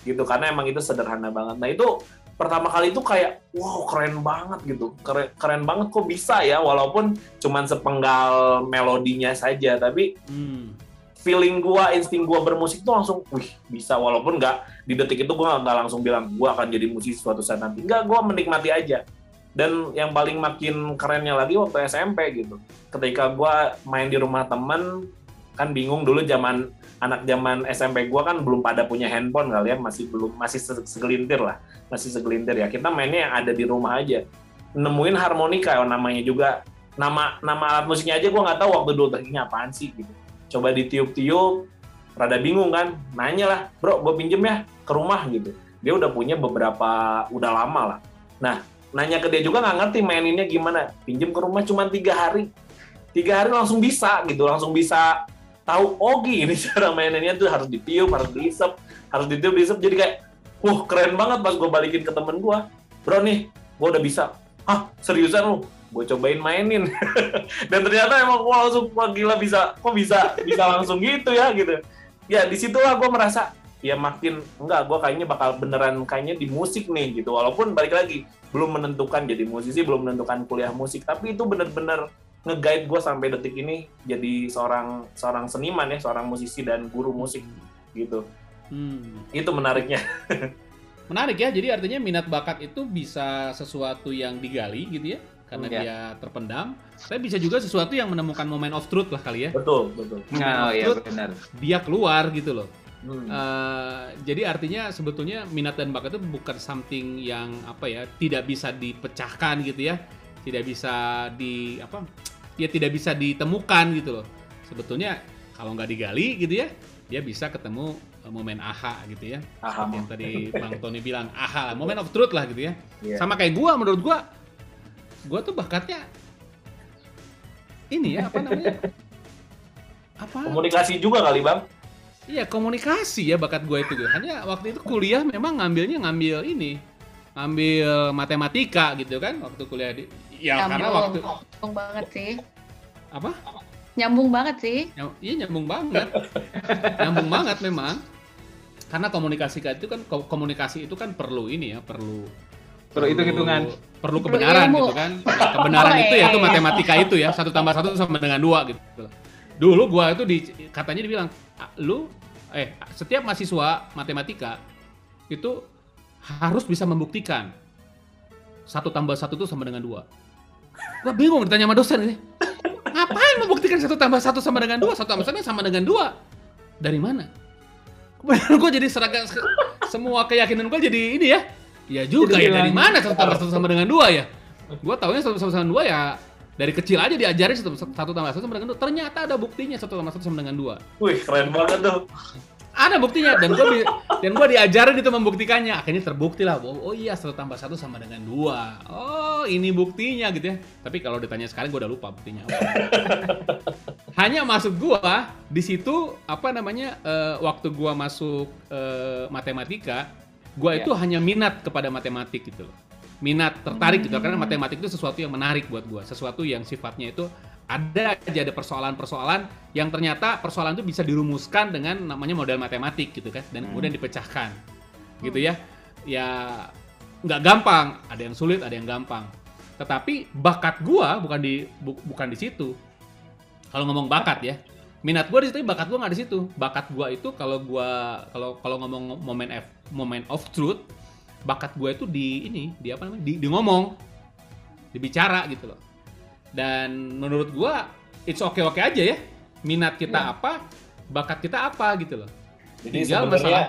gitu karena emang itu sederhana banget. Nah itu pertama kali itu kayak wow keren banget gitu. Keren, keren banget kok bisa ya walaupun cuman sepenggal melodinya saja tapi Hmm. feeling gua insting gua bermusik tuh langsung wih bisa. Walaupun nggak di detik itu gua nggak langsung bilang gua akan jadi musisi suatu saat nanti. Nggak gua menikmati aja. Dan yang paling makin kerennya lagi waktu SMP gitu. Ketika gua main di rumah temen kan bingung dulu zaman anak zaman SMP gua kan belum pada punya handphone kali ya masih belum masih se- segelintir lah masih segelintir ya. Kita mainnya yang ada di rumah aja. Nemuin harmonika oh, namanya juga nama nama alat musiknya aja gua nggak tahu waktu dulu ini apaan sih? Gitu. Coba ditiup-tiup rada bingung kan. Nanya lah bro gue pinjem ya ke rumah gitu. Dia udah punya beberapa udah lama lah. Nah nanya ke dia juga nggak ngerti maininnya gimana. Pinjem ke rumah cuma tiga hari. Tiga hari langsung bisa gitu. Langsung bisa tahu oh gini cara maininnya tuh harus ditiup harus diisep harus ditiup diisep. Jadi kayak wah keren banget pas gue balikin ke temen gue bro nih gue udah bisa. Hah seriusan lu? Gue cobain mainin. Dan ternyata emang wah langsung wah gila bisa kok bisa bisa langsung gitu ya gitu. Ya di situlah gue merasa ya makin enggak gue kayaknya bakal beneran kayaknya di musik nih gitu. Walaupun balik lagi belum menentukan jadi musisi belum menentukan kuliah musik. Tapi itu bener-bener nge-guide gue sampai detik ini jadi seorang seorang seniman ya seorang musisi dan guru musik gitu Hmm. itu menariknya Menarik ya. Jadi artinya minat bakat itu bisa sesuatu yang digali gitu ya. karena Iya. dia terpendam. Tapi bisa juga sesuatu yang menemukan moment of truth lah kali ya. Betul, betul. Moment Oh of iya truth, benar. dia keluar gitu loh. Hmm. Eh, jadi artinya sebetulnya minat dan bakat itu bukan something yang apa ya tidak bisa dipecahkan gitu ya, tidak bisa di apa, ya tidak bisa ditemukan gitu loh. Sebetulnya kalau nggak digali gitu ya, dia bisa ketemu eh, momen aha gitu ya. Aha. Seperti yang tadi Bang Tony bilang aha, lah, moment of truth lah gitu ya. Iya. Sama kayak gua menurut gua, gua tuh bakatnya ini ya apa namanya? Apa? Komunikasi juga kali bang. Iya komunikasi ya bakat gue itu. Hanya waktu itu kuliah memang ngambilnya ngambil ini, ngambil matematika gitu kan waktu kuliah di. Ya karena Nyambung. waktu banget sih. Apa? Nyambung banget sih. Nyam- Iya nyambung banget, nyambung banget memang. Karena komunikasi itu kan ko- komunikasi itu kan perlu ini ya perlu Perlu hitung-hitungan. perlu kebenaran ilmu. gitu kan Nah, kebenaran Oh, itu yaitu iya. matematika itu ya satu tambah satu sama dengan dua gitu dulu gua itu di katanya dibilang "Ah, lu eh setiap mahasiswa matematika itu harus bisa membuktikan satu tambah satu itu sama dengan dua gua bingung ditanya sama dosen ini membuktikan satu tambah satu sama dengan dua. Satu tambah satu sama dengan dua. Dari mana? Kemudian gue jadi seragam semua keyakinan gue jadi ini ya. Ya juga Jadi ya dari mana satu tambah satu sama dengan dua ya? Gue taunya satu sama dua ya dari kecil aja diajarin satu, satu tambah satu sama dengan dua. Ternyata ada buktinya satu tambah satu sama dengan dua. Wih keren banget tuh. Ada buktinya dan gue dan gue diajarin itu membuktikannya. Akhirnya terbukti lah oh, oh iya satu tambah satu sama dengan dua. Oh ini buktinya gitu ya. Tapi kalau ditanya sekarang gue udah lupa buktinya apa. Hanya masuk gua di situ apa namanya eh, waktu gua masuk eh, matematika gua Iya. itu hanya minat kepada matematik gitu loh. Minat tertarik gitu karena matematik itu sesuatu yang menarik buat gua. Sesuatu yang sifatnya itu ada aja ada persoalan-persoalan yang ternyata persoalan itu bisa dirumuskan dengan namanya model matematik gitu kan dan kemudian dipecahkan. Gitu ya. Ya nggak gampang. Ada yang sulit ada yang gampang. Tetapi bakat gua bukan di bu- bukan di situ. Kalau ngomong bakat ya minat gua di situ bakat gua nggak di situ. Bakat gua itu kalau gua kalau kalau ngomong momen F, moment of truth bakat gua itu di ini di apa namanya? Di, di ngomong. Dibicara gitu loh dan menurut gua it's oke oke aja ya minat kita Iya. apa bakat kita apa gitu loh Jadi Tinggal sebenarnya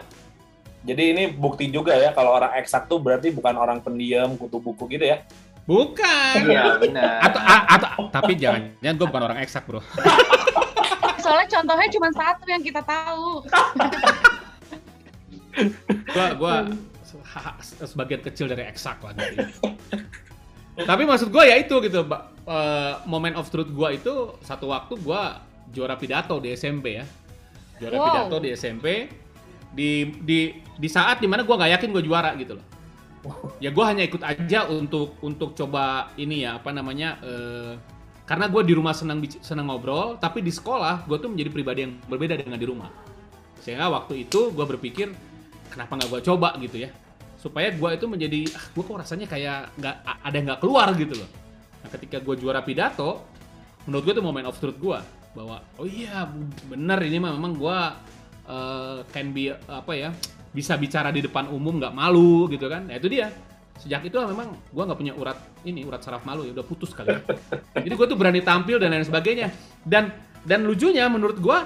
jadi ini bukti juga ya kalau orang eksak tuh berarti bukan orang pendiam kutu buku gitu ya. bukan Iya benar. atau, a- atau tapi jangan jangan gue bukan orang eksak bro Soalnya contohnya cuma satu yang kita tahu. gua gua sebagian kecil dari eksak lah gitu. Tapi maksud gua ya itu gitu, Mbak. Eh, moment of truth gua itu satu waktu gua juara pidato di SMP ya. Juara Wow. pidato di SMP di di di saat di mana gua nggak yakin gua juara gitu loh. Ya gua hanya ikut aja untuk untuk coba ini ya apa namanya eh, karena gue di rumah senang senang ngobrol, tapi di sekolah gue tuh menjadi pribadi yang berbeda dengan di rumah. Sehingga waktu itu gue berpikir kenapa nggak gue coba gitu ya supaya gue itu menjadi ah gue kok rasanya kayak nggak ada nggak keluar gitu loh. Nah ketika gue juara pidato menurut gue itu moment of truth gue bahwa oh iya bener ini mah memang gue eh, can be apa ya bisa bicara di depan umum nggak malu gitu kan. Nah itu dia. Sejak itu memang gue nggak punya urat ini urat saraf malu ya udah putus kali. Ya. jadi gue tuh berani tampil dan lain sebagainya. Dan dan lucunya menurut gue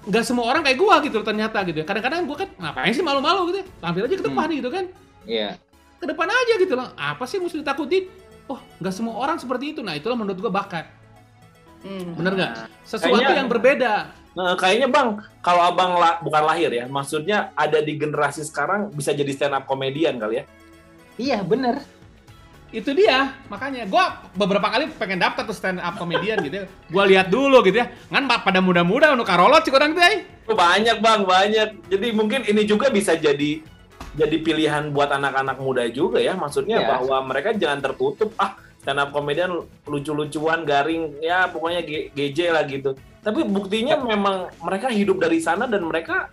nggak semua orang kayak gua gitu loh ternyata gitu ya. Kadang-kadang gua kan ngapain sih malu-malu gitu ya. Tampil aja ke depan gitu kan. Iya. Ke depan aja gitu loh. Apa sih yang mesti ditakutin? Oh, nggak semua orang seperti itu. Nah, itulah menurut gua bakat. Hmm. Bener nggak? Sesuatu Kayaknya- yang berbeda. Nah, kayaknya bang, kalau abang la- bukan lahir ya, maksudnya ada di generasi sekarang bisa jadi stand up komedian kali ya? Iya benar. Itu dia. Makanya gua beberapa kali pengen daftar tuh stand up comedian gitu ya. Gua lihat dulu gitu ya. Ngan pa- pada muda-muda untuk karolot sih orang tuh eh. Oh, Banyak bang, banyak. Jadi mungkin ini juga bisa jadi jadi pilihan buat anak-anak muda juga ya. Maksudnya Iya. bahwa mereka jangan tertutup. Ah, stand up komedian lucu-lucuan, garing, ya pokoknya GJ lah gitu. Tapi buktinya memang mereka hidup dari sana dan mereka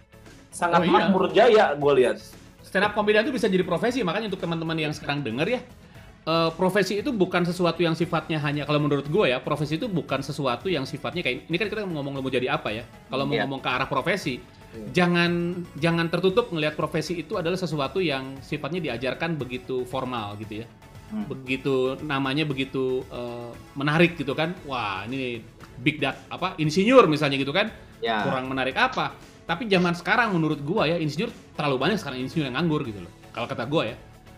sangat Oh, iya. makmur jaya, gue lihat. stand up comedian itu bisa jadi profesi makanya untuk teman-teman yang sekarang denger ya eh, profesi itu bukan sesuatu yang sifatnya hanya kalau menurut gue ya profesi itu bukan sesuatu yang sifatnya kayak ini kan kita ngomong mau jadi apa ya? Kalau mau Iya. ngomong ke arah profesi jangan jangan tertutup ngelihat profesi itu adalah sesuatu yang sifatnya diajarkan begitu formal gitu ya. Hmm. begitu namanya begitu eh, menarik gitu kan. Wah ini big data apa insinyur misalnya gitu kan. Ya. kurang menarik apa. Tapi zaman sekarang menurut gua ya insinyur terlalu banyak sekarang insinyur yang nganggur gitu loh. Kalau kata gua ya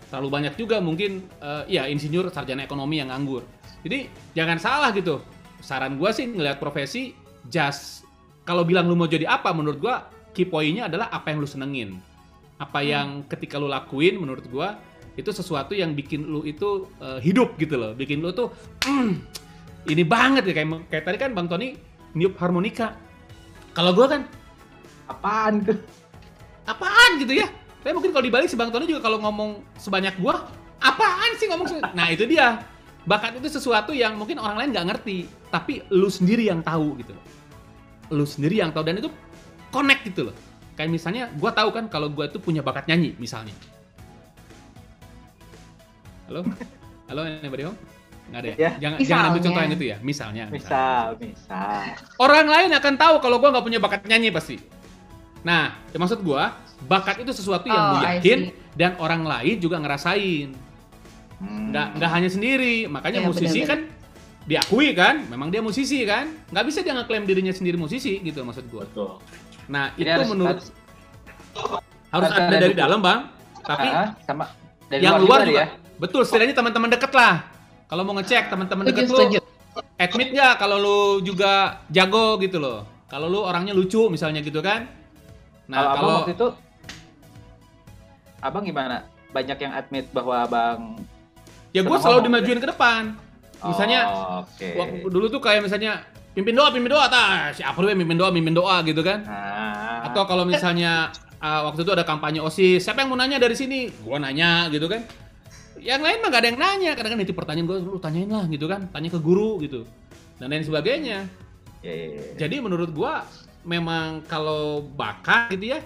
terlalu banyak juga mungkin eh, ya insinyur sarjana ekonomi yang nganggur. Jadi jangan salah gitu. Saran gua sih ngelihat profesi just kalau bilang lu mau jadi apa menurut gua key point-nya adalah apa yang lu senengin. Apa yang ketika lu lakuin menurut gua itu sesuatu yang bikin lu itu eh, hidup gitu loh. Bikin lu tuh "Hmm, ini banget ya. Kayak kayak tadi kan bang Tony niup harmonika. Kalau gua kan Apaan? Tuh? apaan? gitu ya tapi mungkin kalau dibalik si bang Tony juga kalau ngomong sebanyak gua apaan sih ngomong nah itu dia. Bakat itu sesuatu yang mungkin orang lain nggak ngerti tapi lu sendiri yang tahu gitu loh. Lu sendiri yang tahu dan itu connect gitu loh. Kayak misalnya gua tahu kan kalau gua itu punya bakat nyanyi misalnya. Halo? Halo anybody home? Nggak ada ya, Ya. jangan jangan ambil contoh yang itu ya misalnya, misalnya. Misal, misal. orang lain akan tahu kalau gua nggak punya bakat nyanyi pasti. Nah, ya maksud gua bakat itu sesuatu yang Oh, lu yakin dan orang lain juga ngerasain. Hmm. Nggak nggak hanya sendiri. Makanya Iya, musisi benar-benar. kan diakui kan, memang dia musisi kan. Nggak bisa dia ngeklaim dirinya sendiri musisi gitu maksud gua. Betul. Nah, Jadi itu harus- menurut harus- harus ada dari dukungan. dalam, Bang. Tapi Ah, sama dari yang luar juga juga, ya. betul, setidaknya teman-teman deket lah. Kalau mau ngecek teman-teman deket lu, admit nggak kalau lu juga jago gitu loh. Kalau lu orangnya lucu misalnya gitu kan. Nah, kalau waktu itu, abang gimana? Banyak yang admit bahwa abang ya gue selalu ngomong, dimajuin ke depan. Misalnya, Oh, oke. Waktu dulu tuh kayak misalnya pimpin doa, pimpin doa, tah siapa dulu yang mimpin doa, mimpin doa gitu kan. Nah, Atau kalau misalnya uh, waktu itu ada kampanye OSIS, siapa yang mau nanya dari sini? Gua nanya gitu kan. Yang lain mah gak ada yang nanya, kadang kan itu pertanyaan gue, lu tanyain lah gitu kan, tanya ke guru gitu. Dan lain sebagainya. ya, ya, ya. Jadi menurut gua memang kalau bakat gitu ya,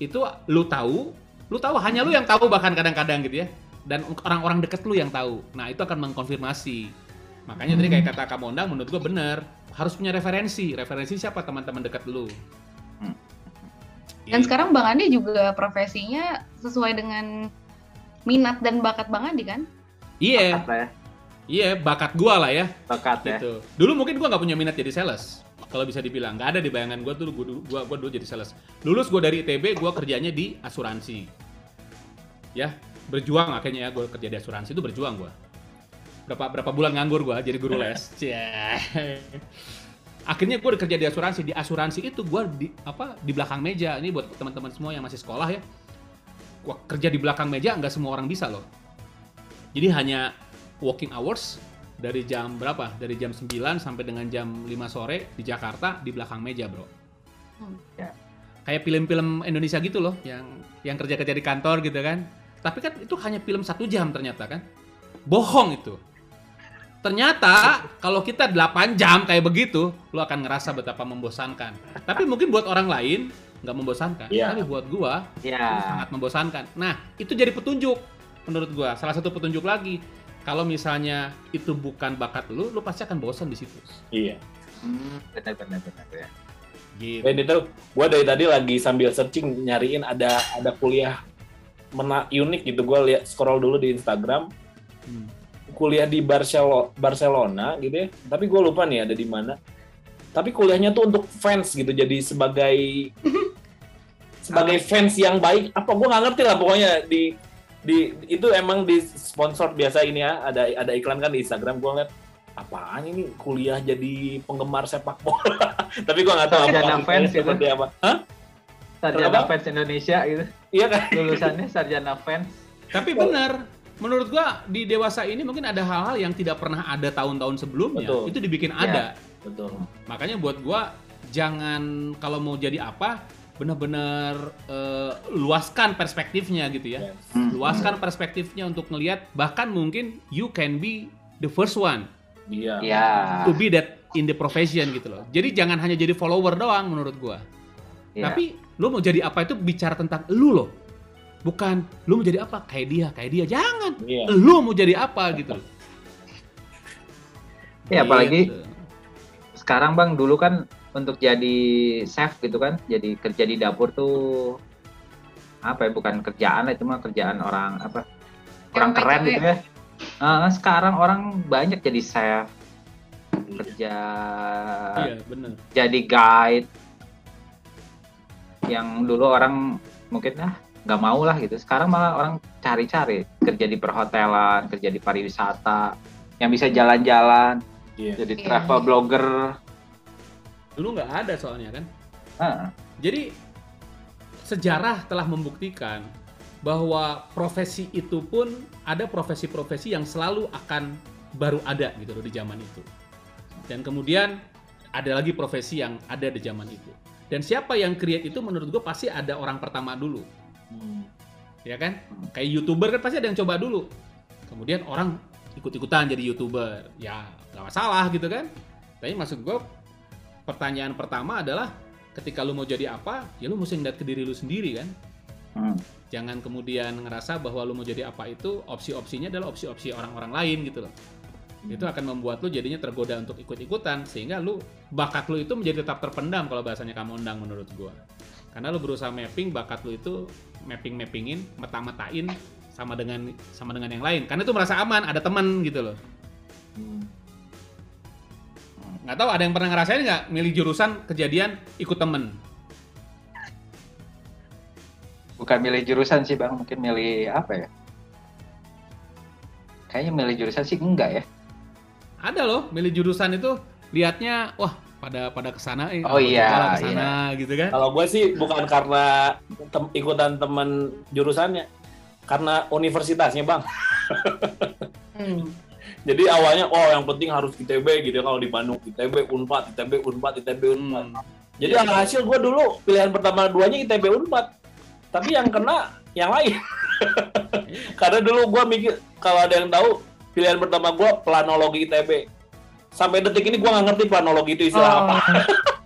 itu lu tahu, lu tahu hanya lu yang tahu bahkan kadang-kadang gitu ya. Dan orang-orang deket lu yang tahu. Nah, itu akan mengkonfirmasi. Makanya tadi kayak kata Kak Mondang menurut gua bener, harus punya referensi. Referensi siapa teman-teman dekat lu. Hmm. Dan sekarang Bang Andi juga profesinya sesuai dengan minat dan bakat Bang Andi kan? Iya, lah ya. iya bakat gua lah ya. Bakat ya. gitu. Dulu mungkin gua nggak punya minat jadi sales. Kalau bisa dibilang, nggak ada di bayangan gua tuh gua, gua, gua dulu jadi sales. Lulus gua dari ITB, gua kerjanya di asuransi. Ya, berjuang akhirnya ya gua kerja di asuransi itu berjuang gua. Berapa berapa bulan nganggur gua jadi guru les. Akhirnya gua kerja di asuransi. Di asuransi itu gua di apa di belakang meja. Ini buat teman-teman semua yang masih sekolah ya. Gua kerja di belakang meja nggak semua orang bisa loh. Jadi hanya working hours dari jam berapa? Dari jam 9 sampai dengan jam 5 sore di Jakarta di belakang meja, Bro. Hmm. Ya. Kayak film-film Indonesia gitu loh, yang yang kerja-kerja di kantor gitu kan. Tapi kan itu hanya film satu jam ternyata kan. Bohong itu. Ternyata kalau kita 8 jam kayak begitu, lo akan ngerasa betapa membosankan. Tapi mungkin buat orang lain nggak membosankan. Iya. Tapi buat gua itu Ya. sangat membosankan. Nah, itu jadi petunjuk menurut gua. Salah satu petunjuk lagi. Kalau misalnya itu bukan bakat lu, lu pasti akan bosan di situ. Iya. Hmm, benar benar benar ya. Gitu. Dan itu gue dari tadi lagi sambil searching nyariin ada ada kuliah mena unik gitu. Gue lihat scroll dulu di Instagram Hmm. kuliah di Barcelona, Barcelona gitu ya. Tapi gue lupa nih ada di mana. Tapi kuliahnya tuh untuk fans gitu. Jadi sebagai sebagai fans yang baik. Apa gue nggak ngerti lah pokoknya di di itu emang di sponsor biasa ini ya. Ada ada iklan kan di Instagram gue ngeliat apaan ini kuliah jadi penggemar sepak bola. Tapi gue nggak tahu Sarjana apa fans gitu. seperti apa. Hah? Sarjana Kenapa? fans Indonesia gitu. Iya kan? Lulusannya sarjana fans. Tapi benar, menurut gua di dewasa ini mungkin ada hal-hal yang tidak pernah ada tahun-tahun sebelumnya. Betul. Itu dibikin Ya. ada. Betul. Makanya buat gua jangan kalau mau jadi apa benar-benar eh, luaskan perspektifnya gitu ya. Yes. Hmm. Luaskan perspektifnya untuk ngelihat bahkan mungkin you can be the first one Iya. Ya. to be that in the profession gitu loh. Jadi jangan hanya jadi follower doang menurut gua. Ya. Tapi lu mau jadi apa itu bicara tentang lu loh. Bukan lu mau jadi apa kayak dia, kayak dia. Jangan. Iya. Lu mau jadi apa gitu loh. Ya, apalagi Gitu. sekarang Bang dulu kan untuk jadi chef gitu kan, jadi kerja di dapur tuh apa ya bukan kerjaan lah itu mah kerjaan orang apa orang keren gitu ya Ah, sekarang orang banyak jadi chef, kerja Iya, bener. jadi guide. Yang dulu orang mungkin ah nggak mau lah gitu. Sekarang malah orang cari-cari kerja di perhotelan, kerja di pariwisata, yang bisa jalan-jalan, Iya. jadi Iya. travel blogger. Dulu nggak ada soalnya kan. Ah, Jadi sejarah telah membuktikan bahwa profesi itu pun ada profesi-profesi yang selalu akan baru ada gitu loh di zaman itu. Dan kemudian ada lagi profesi yang ada di zaman itu. Dan siapa yang create itu menurut gue pasti ada orang pertama dulu. Hmm. ya kan? Kayak youtuber kan pasti ada yang coba dulu. Kemudian orang ikut-ikutan jadi youtuber, ya nggak masalah gitu kan? Tapi maksud gue pertanyaan pertama adalah ketika lu mau jadi apa, ya lu mesti ngeliat ke diri lu sendiri kan? hmm. Jangan kemudian ngerasa bahwa lu mau jadi apa itu opsi-opsinya adalah opsi-opsi orang-orang lain gitu loh. Itu akan membuat lu jadinya tergoda untuk ikut-ikutan sehingga lu bakat lu itu menjadi tetap terpendam kalau bahasanya kamu undang menurut gua. Karena lu berusaha mapping bakat lu itu mapping-mappingin, meta-metain sama dengan sama dengan yang lain. Karena itu merasa aman, ada teman gitu loh. Hmm. Nggak tahu ada yang pernah ngerasain nggak milih jurusan kejadian ikut temen? Bukan milih jurusan sih bang, mungkin milih apa ya? Kayaknya milih jurusan sih enggak ya. Ada loh, milih jurusan itu liatnya wah pada pada ke sana eh, Oh iya, ke sana gitu kan. Kalau gue sih bukan karena tem- ikutan temen jurusannya, karena universitasnya bang. Hmm. Jadi awalnya, oh yang penting harus ITB gitu ya kalau di Bandung ITB Unpad, ITB Unpad, ITB Unpad. Hmm. Jadi alhasil gue dulu pilihan pertama duanya ITB Unpad, tapi yang kena yang lain. Karena dulu gue mikir kalau ada yang tahu pilihan pertama gue planologi ITB. Sampai detik ini gue nggak ngerti planologi itu istilah apa.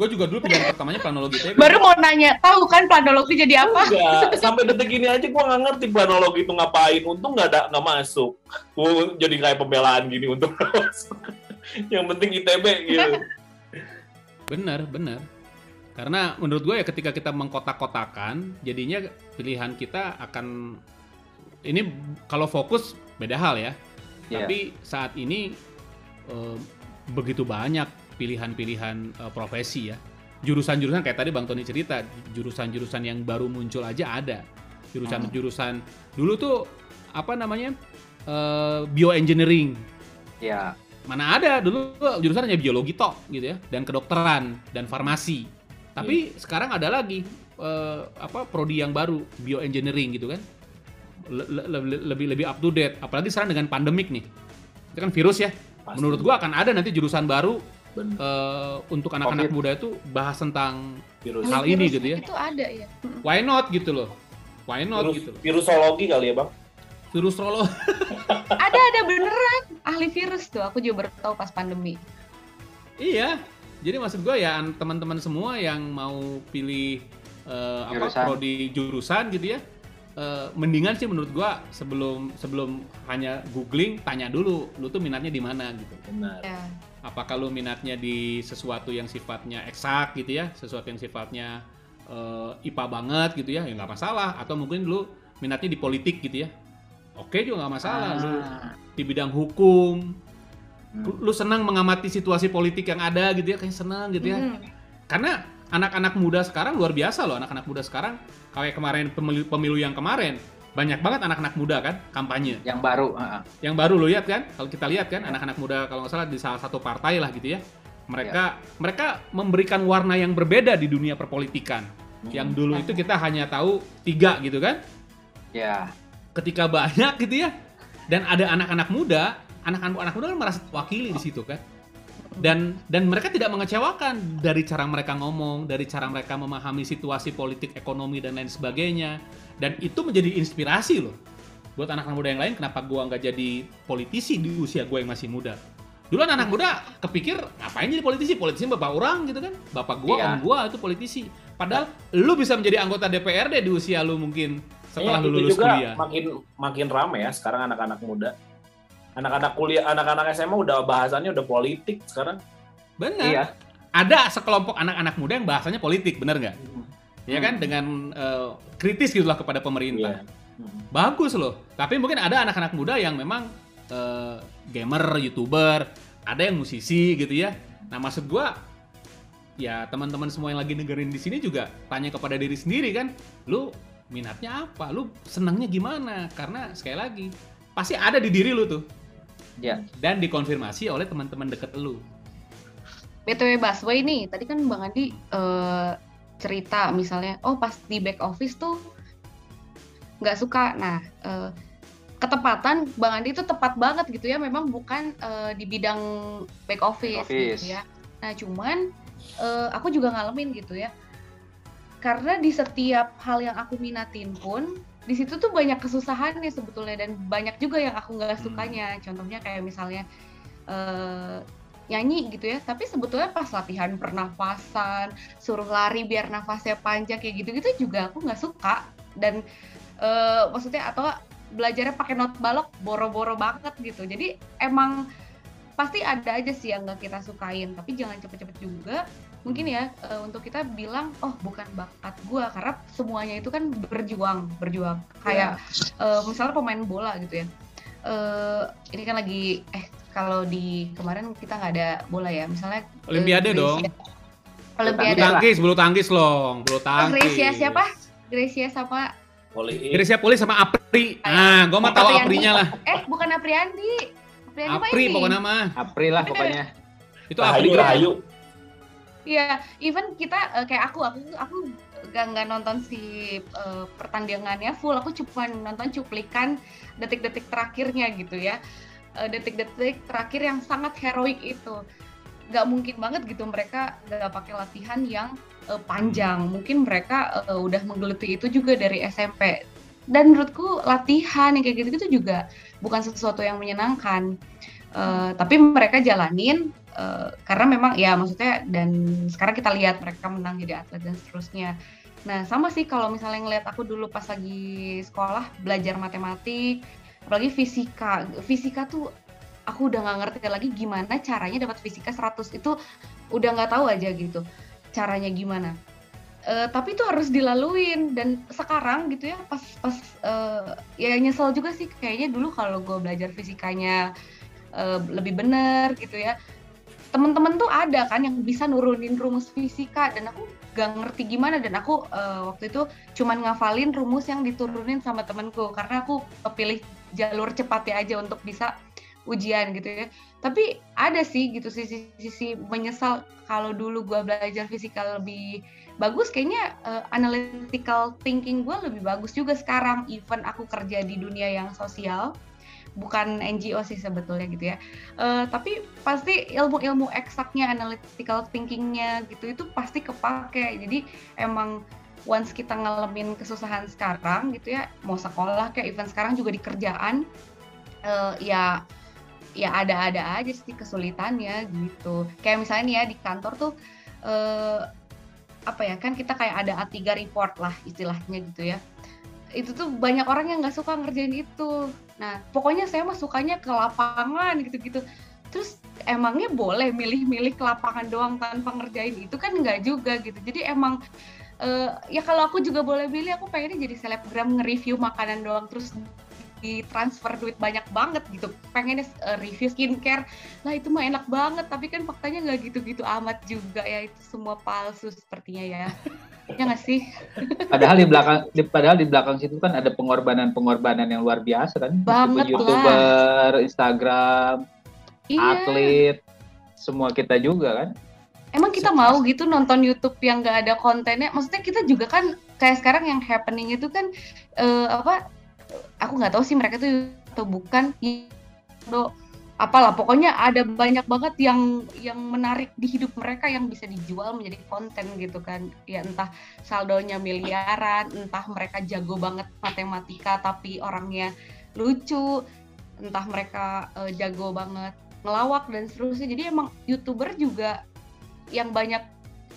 Gue juga dulu pilihan pertamanya planologi TB. Baru mau nanya, tahu kan planologi jadi apa? Enggak, sampai detik ini aja gue nggak ngerti planologi itu ngapain. Untung nggak ada nggak masuk. Gue jadi kayak pembelaan gini untuk masuk. yang penting ITB gitu. Bener, bener. Karena menurut gue ya ketika kita mengkotak-kotakan, jadinya pilihan kita akan ini kalau fokus beda hal ya. Iya. Tapi saat ini eh, begitu banyak pilihan-pilihan eh, profesi ya. Jurusan-jurusan kayak tadi Bang Tony cerita, jurusan-jurusan yang baru muncul aja ada. Jurusan-jurusan dulu tuh apa namanya? eh, bioengineering. Ya, mana ada dulu jurusan hanya biologi tok gitu ya dan kedokteran dan farmasi tapi sekarang ada lagi eh, apa prodi yang baru bioengineering gitu kan Le- le- le- lebih lebih up to date apalagi sekarang dengan pandemik nih itu kan virus ya Pasti. menurut gua akan ada nanti jurusan baru Bener. eh, untuk anak-anak muda itu bahas tentang Virus. hal ini Virus gitu ya. Itu ada ya. Why not gitu loh why not Virus, gitu virusologi kali ya bang. virus rolo Ada ada beneran ahli virus tuh. Aku juga baru tahu pas pandemi. Iya. Jadi maksud gue ya an- teman-teman semua yang mau pilih apa Jurusan. prodi jurusan gitu ya. eh, mendingan sih menurut gua sebelum sebelum hanya googling tanya dulu lu tuh minatnya di mana gitu. Benar. Ya. Apakah lu minatnya di sesuatu yang sifatnya eksak gitu ya, sesuatu yang sifatnya eh, IPA banget gitu ya, ya nggak masalah. Atau mungkin lu minatnya di politik gitu ya, oke juga nggak masalah. Lu Ah. di bidang hukum, Hmm. lu lu senang mengamati situasi politik yang ada gitu ya kayak senang gitu ya Mm. karena anak-anak muda sekarang luar biasa loh anak-anak muda sekarang kayak kemarin pemilu, pemilu yang kemarin banyak banget anak-anak muda kan kampanye. Yang baru. ah, ah. yang baru lo lihat kan kalau kita lihat kan anak-anak muda kalau nggak salah di salah satu partai lah gitu ya. Mereka mereka memberikan warna yang berbeda di dunia perpolitikan. Yang dulu itu kita hanya tahu tiga gitu kan. Ya, ketika banyak gitu ya. Dan ada anak-anak muda anak-anak anak muda kan merasa wakili di situ kan. Dan dan mereka tidak mengecewakan dari cara mereka ngomong dari cara mereka memahami situasi politik ekonomi dan lain sebagainya dan itu menjadi inspirasi loh buat anak-anak muda yang lain kenapa gua nggak jadi politisi di usia gue yang masih muda dulu anak muda kepikir ngapain jadi politisi politisi bapak orang gitu kan bapak gua Iya. om gua itu politisi padahal lu bisa menjadi anggota DPRD di usia lu mungkin setelah Kayaknya lu lulus juga kuliah makin makin rame ya sekarang anak-anak muda. Anak-anak kuliah, anak-anak SMA udah bahasannya udah politik sekarang. Benar. iya. Ada sekelompok anak-anak muda yang bahasanya politik, benar nggak? Ya kan dengan eh, kritis gitulah kepada pemerintah. Iya. Hmm. bagus loh. Tapi mungkin ada anak-anak muda yang memang eh, gamer, youtuber, ada yang musisi gitu ya. Nah maksud gua ya teman-teman semua yang lagi dengerin di sini juga tanya kepada diri sendiri kan, lu minatnya apa, lu senangnya gimana? Karena sekali lagi pasti ada di diri lu tuh Ya, dan dikonfirmasi oleh teman-teman deket lu. BTW Busway nih, tadi kan Bang Andi eh, cerita misalnya, oh pas di back office tuh nggak suka. Nah, eh, ketepatan Bang Andi itu tepat banget gitu ya, memang bukan eh, di bidang back office, Back office. gitu ya. Nah, cuman eh, aku juga ngalamin gitu ya. Karena di setiap hal yang aku minatin pun di situ tuh banyak kesusahannya sebetulnya dan banyak juga yang aku nggak Hmm. sukanya. Contohnya kayak misalnya eh, nyanyi gitu ya, tapi sebetulnya pas latihan pernafasan, suruh lari biar nafasnya panjang kayak gitu-gitu juga aku nggak suka dan eh, maksudnya atau belajarnya pakai not balok boro-boro banget gitu. Jadi emang pasti ada aja sih yang nggak kita sukain, tapi jangan cepet-cepet juga. Mungkin ya eh, untuk kita bilang oh bukan bakat gua karena semuanya itu kan berjuang, berjuang. Kayak eh, misalnya pemain bola gitu ya. Eh, ini kan lagi eh kalau di kemarin kita nggak ada bola ya, misalnya eh, Olimpiade dong. Bulu Bulu Olimpiade. tangkis, bulu tangkis loh, bulu Oh, tangkis. Gracia siapa? Gracia sama Poli Gracia Poli sama Apri. Ah, gua mah tahu Apriandi. Aprinya lah. eh bukan Apriandi. Apriandi Apri ini. pokoknya mah. April lah pokoknya. Itu Apri. Rahayu, Rahayu. Iya, even kita eh, kayak aku, aku aku gak nggak nonton si eh, pertandingannya full. Aku cuma nonton cuplikan detik-detik terakhirnya gitu ya. Eh, Detik-detik terakhir yang sangat heroik itu. Gak mungkin banget gitu mereka gak pakai latihan yang eh, panjang. Mungkin mereka eh, udah menggeluti itu juga dari SMP. Dan menurutku latihan yang kayak gitu-gitu juga bukan sesuatu yang menyenangkan. Eh, tapi mereka jalanin eh, karena memang ya maksudnya dan sekarang kita lihat mereka menang jadi atlet dan seterusnya. Nah sama sih kalau misalnya ngeliat aku dulu pas lagi sekolah belajar matematik, apalagi fisika. Fisika tuh aku udah nggak ngerti lagi gimana caranya dapat fisika 100 itu udah nggak tahu aja gitu caranya gimana. Eh, tapi itu harus dilaluin dan sekarang gitu ya pas pas eh, ya nyesel juga sih kayaknya dulu kalau gue belajar fisikanya eh, lebih bener gitu ya temen-temen tuh ada kan yang bisa nurunin rumus fisika dan aku gak ngerti gimana dan aku eh, waktu itu cuman ngafalin rumus yang diturunin sama temenku karena aku pilih jalur cepatnya aja untuk bisa ujian gitu ya. Tapi ada sih gitu sisi sisi menyesal kalau dulu gua belajar fisika lebih bagus kayaknya eh, analytical thinking gue lebih bagus juga sekarang even aku kerja di dunia yang sosial bukan NGO sih sebetulnya gitu ya Eh, tapi pasti ilmu-ilmu eksaknya, analytical thinkingnya gitu itu pasti kepake. Jadi emang once kita ngalamin kesusahan sekarang gitu ya, mau sekolah kayak event sekarang juga di kerjaan, eh, ya ya ada-ada aja sih kesulitannya gitu. Kayak misalnya nih ya di kantor tuh eh, apa ya kan kita kayak ada A3 report lah istilahnya gitu ya. Itu tuh banyak orang yang nggak suka ngerjain itu. Nah, pokoknya saya mah sukanya ke lapangan gitu-gitu. Terus emangnya boleh milih-milih ke lapangan doang tanpa ngerjain itu kan nggak juga gitu. Jadi emang eh, ya kalau aku juga boleh milih, aku pengennya jadi selebgram nge-review makanan doang terus ditransfer duit banyak banget gitu. Pengennya eh, review skincare, lah itu mah enak banget. Tapi kan faktanya nggak gitu-gitu amat juga ya itu semua palsu sepertinya ya. ya nggak sih? Padahal di belakang di, padahal di belakang situ kan ada pengorbanan-pengorbanan yang luar biasa kan. Banget Meskipun YouTuber, Instagram, Iya. atlet, semua kita juga kan. Emang kita mau gitu nonton YouTube yang nggak ada kontennya? Maksudnya kita juga kan kayak sekarang yang happening itu kan eh, apa? Aku nggak tahu sih mereka tuh atau bukan. Do, apalah pokoknya ada banyak banget yang yang menarik di hidup mereka yang bisa dijual menjadi konten gitu kan. Ya entah saldonya miliaran, entah mereka jago banget matematika tapi orangnya lucu, entah mereka eh, jago banget ngelawak dan seterusnya. Jadi emang youtuber juga yang banyak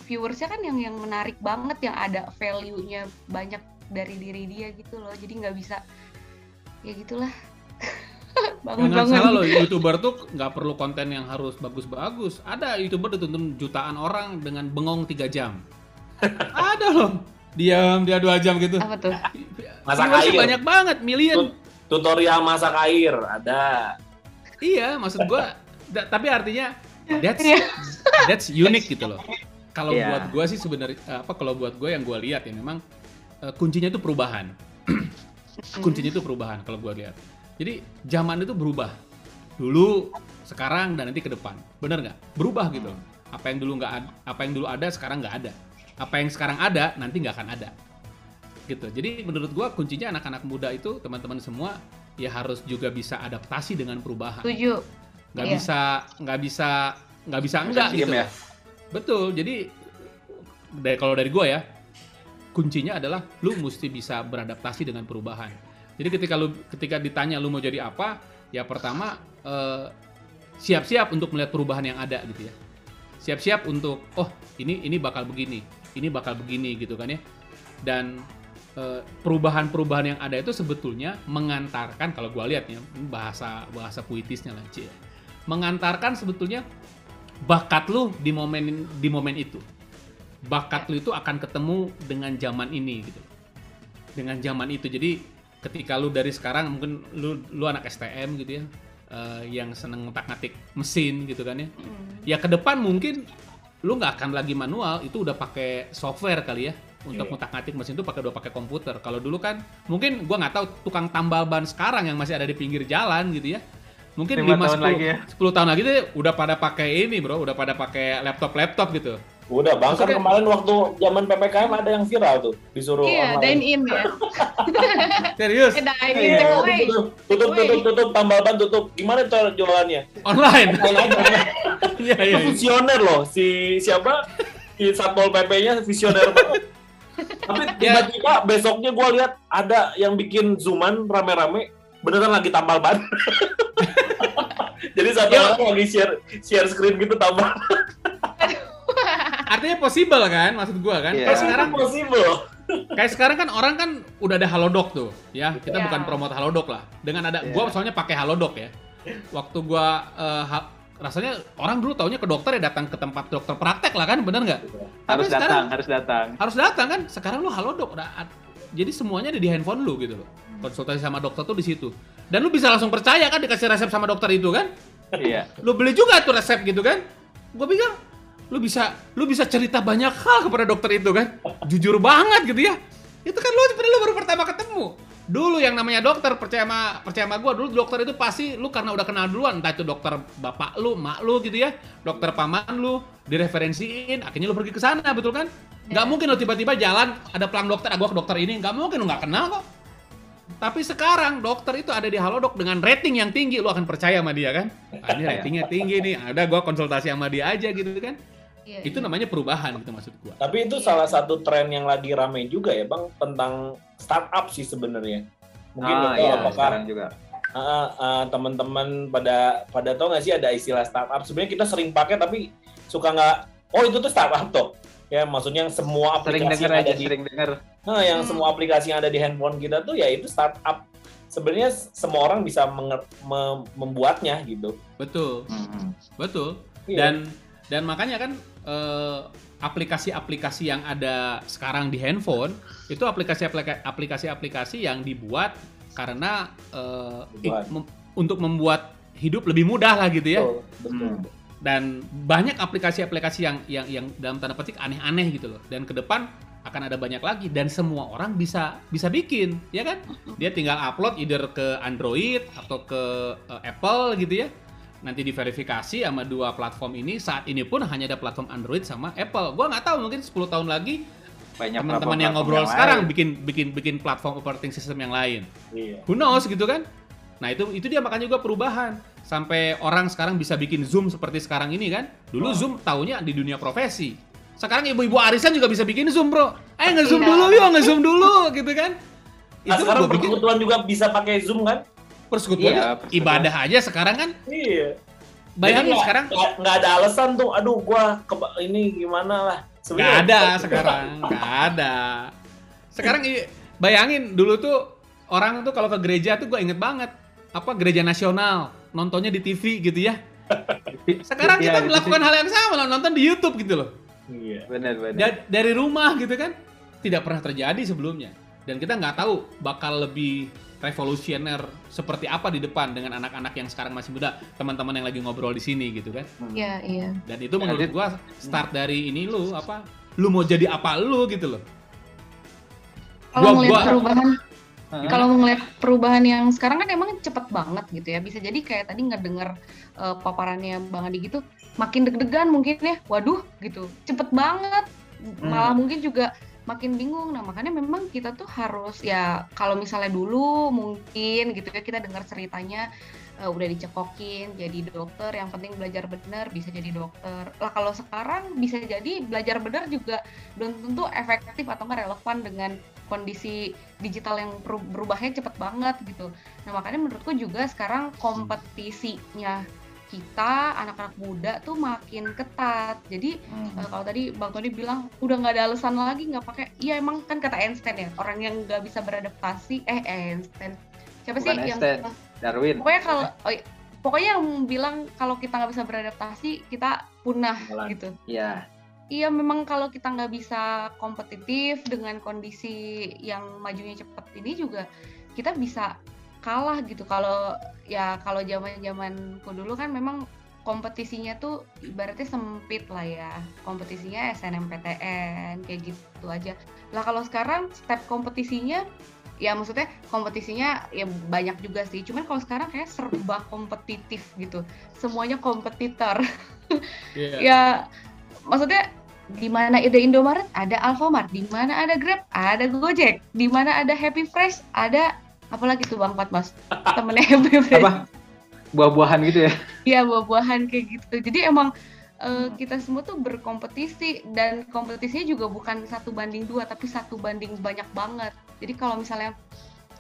viewersnya kan yang yang menarik banget, yang ada value-nya banyak dari diri dia gitu loh. Jadi nggak bisa ya gitulah. Jangan Bangun-bangun. salah loh, youtuber tuh nggak perlu konten yang harus bagus-bagus. Ada youtuber ditonton jutaan orang dengan bengong tiga jam. Ada loh, diam dia dua jam gitu. Apa tuh? Masak Viewersnya air. banyak banget, million. Tut- Tutorial masak air ada. Iya, maksud gua da- tapi artinya that's Iya. that's unique gitu loh. Kalau Iya. buat gua sih sebenarnya apa kalau buat gua yang gua lihat ya memang eh, kuncinya itu perubahan. kuncinya itu perubahan kalau gua lihat. Jadi zaman itu berubah. Dulu, sekarang dan nanti ke depan. Bener nggak? Berubah gitu. Apa yang dulu nggak ada, apa yang dulu ada sekarang nggak ada. Apa yang sekarang ada nanti nggak akan ada. Gitu. Jadi menurut gua kuncinya anak-anak muda itu teman-teman semua ya harus juga bisa adaptasi dengan perubahan Setuju. nggak Iya. bisa nggak bisa nggak bisa enggak gitu ya. betul jadi dari kalau dari gue ya kuncinya adalah lu mesti bisa beradaptasi dengan perubahan. Jadi ketika lu ketika ditanya lu mau jadi apa ya pertama eh, siap-siap untuk melihat perubahan yang ada gitu ya. Siap-siap untuk oh ini ini bakal begini ini bakal begini gitu kan ya. Dan eh, perubahan-perubahan yang ada itu sebetulnya mengantarkan kalau gua lihat ya bahasa bahasa puitisnya lah Cie. mengantarkan sebetulnya bakat lu di momen di momen itu bakat lu itu akan ketemu dengan zaman ini gitu. Dengan zaman itu. Jadi ketika lu dari sekarang mungkin lu lu anak STM gitu ya eh, yang seneng ngotak-ngatik mesin gitu kan ya. Mm. ya ke depan mungkin lu nggak akan lagi manual itu udah pakai software kali ya untuk Iya. ngotak-ngatik mesin itu pakai udah pakai komputer. Kalau dulu kan mungkin gua nggak tahu tukang tambal ban sekarang yang masih ada di pinggir jalan gitu ya. Mungkin Lima 5 tahun 10 lagi ya. 10 tahun lagi tuh udah pada pakai ini bro. Udah pada pakai laptop-laptop gitu Udah, bang kan kemarin waktu zaman ppkm ada yang viral tuh disuruh Iya, online. dine in ya. serius Eh, dine in Iya, take away. tutup, tutup, tutup, tutup, tambal ban tutup. Gimana cara jualannya? online Online iya iya iya. visioner loh si siapa si satpol pp-nya visioner banget tapi Ya. tiba-tiba besoknya gue lihat ada yang bikin zooman rame-rame beneran lagi tambal ban jadi satu orang lagi share share screen gitu tambal artinya possible kan maksud gua kan? Iya. kayak sekarang possible. Kayak sekarang kan orang kan udah ada halodoc tuh ya. Kita Iya. bukan promote halodoc lah. Dengan ada Iya. gua soalnya pakai halodoc ya. Waktu gua eh, ha- rasanya orang dulu taunya ke dokter ya datang ke tempat dokter praktek lah kan bener nggak? Harus Tapi sekarang- datang, harus datang. harus datang kan? Sekarang lu halodoc udah ad- jadi semuanya ada di handphone lu gitu loh. Konsultasi sama dokter tuh di situ. Dan lu bisa langsung percaya kan dikasih resep sama dokter itu kan? Iya. lu beli juga tuh resep gitu kan? Gue pikir lu bisa lu bisa cerita banyak hal kepada dokter itu kan? Jujur banget gitu ya. Itu kan lu lu baru pertama ketemu. Dulu yang namanya dokter percaya sama percaya sama gue dulu dokter itu pasti lu karena udah kenal duluan. Entah itu dokter bapak lu mak lu gitu ya. Dokter paman lu direferensiin. Akhirnya lu pergi ke sana betul kan? Nggak mungkin lu tiba-tiba jalan ada pelang dokter ah gua ke dokter ini. Nggak mungkin lu nggak kenal kok. Tapi sekarang dokter itu ada di Halodoc dengan rating yang tinggi, lu akan percaya sama dia kan? Ah, ini ratingnya tinggi nih, ada gua konsultasi sama dia aja gitu kan? Iya, Itu iya. namanya perubahan gitu maksud gua. tapi itu salah satu tren yang lagi rame juga ya bang tentang startup sih sebenarnya mungkin Ah, iya, apakah juga. Ah, ah, teman-teman pada pada tahu nggak sih ada istilah startup sebenarnya kita sering pakai tapi suka nggak oh itu tuh startup tuh ya maksudnya yang semua Sering aplikasi denger yang aja, ada di sering denger. nah, yang Hmm. semua aplikasi yang ada di handphone kita tuh ya itu startup sebenarnya semua orang bisa menger- mem- membuatnya gitu Betul, Hmm. betul. Iya. Dan dan makanya kan eh, aplikasi-aplikasi yang ada sekarang di handphone itu aplikasi-aplika- aplikasi-aplikasi yang dibuat karena eh, Dibuat. mem- untuk membuat hidup lebih mudah lah gitu ya. betul, betul. Hmm. dan banyak aplikasi-aplikasi yang yang yang dalam tanda petik aneh-aneh gitu loh dan ke depan akan ada banyak lagi dan semua orang bisa bisa bikin ya kan dia tinggal upload either ke Android atau ke eh, Apple gitu ya nanti diverifikasi sama dua platform ini. Saat ini pun hanya ada platform Android sama Apple. Gua nggak tahu mungkin 10 tahun lagi Banyak teman-teman yang ngobrol yang sekarang lain. bikin bikin bikin platform operating system yang lain. Iya. who knows gitu kan? Nah itu itu dia makanya juga perubahan. Sampai orang sekarang bisa bikin zoom seperti sekarang ini kan? Dulu Oh. zoom taunya di dunia profesi. Sekarang ibu-ibu arisan juga bisa bikin zoom bro. Eh nge zoom Iya. dulu yuk nge zoom dulu gitu kan? Nah, itu sekarang persekutuan juga bisa pakai zoom kan persekutuan Iya, persekutuan. ibadah aja sekarang kan? Iya. Bayangin sekarang. Nggak nggak ada alasan tuh aduh gua keba- ini gimana lah. Nggak ada sekarang nggak ada. Sekarang bayangin dulu tuh orang tuh kalau ke gereja tuh gue inget banget. Apa gereja nasional nontonnya di TV gitu ya. Sekarang Iya, kita di melakukan hal yang sama loh, nonton di YouTube gitu loh. Iya. Bener. Da- dari rumah gitu kan. Tidak pernah terjadi sebelumnya. Dan kita nggak tahu bakal lebih revolusioner seperti apa di depan dengan anak-anak yang sekarang masih muda teman-teman yang lagi ngobrol di sini gitu kan Iya, iya. dan itu menurut gua start dari ini lu apa lu mau jadi apa lu gitu loh Kalau Gua- ngelihat gua- perubahan kalau ngelihat perubahan yang sekarang kan emang cepet banget gitu ya. Bisa jadi kayak tadi ngedenger eh, paparannya Bang Adi gitu, makin deg-degan mungkin ya. Waduh, gitu. Cepet banget. Malah mungkin juga makin bingung. Nah, makanya memang kita tuh harus ya kalau misalnya dulu mungkin gitu ya kita dengar ceritanya eh, udah dicekokin jadi dokter, yang penting belajar benar bisa jadi dokter. Lah kalau sekarang bisa jadi belajar benar juga belum tentu efektif atau nggak relevan dengan kondisi digital yang berubahnya cepet banget gitu. Nah makanya menurutku juga sekarang kompetisinya kita anak-anak muda tuh makin ketat. Jadi Hmm. eh, kalau tadi Bang Tony bilang udah nggak ada alasan lagi nggak pakai. Iya emang kan kata Einstein ya orang yang nggak bisa beradaptasi. Eh Einstein siapa sih Bukan yang Einstein. Darwin. pokoknya kalau oh, iya. pokoknya yang bilang kalau kita nggak bisa beradaptasi kita punah Malah. gitu. Iya. Iya memang kalau kita nggak bisa kompetitif dengan kondisi yang majunya cepat ini juga kita bisa kalah gitu. Kalau ya kalau zaman zamanku dulu kan memang kompetisinya tuh ibaratnya sempit lah ya. Kompetisinya SNMPTN kayak gitu aja. Lah kalau sekarang step kompetisinya ya maksudnya kompetisinya ya banyak juga sih. Cuman kalau sekarang kayak serba kompetitif gitu. Semuanya kompetitor. Iya. ya maksudnya di mana ada Indomaret ada Alfamart, di mana ada Grab ada Gojek, di mana ada Happy Fresh ada apalagi tuh Bang Fatmas temennya Fresh. Apa? Buah-buahan gitu ya. Iya buah-buahan kayak gitu. Jadi emang eh, kita semua tuh berkompetisi dan kompetisinya juga bukan satu banding dua tapi satu banding banyak banget. Jadi kalau misalnya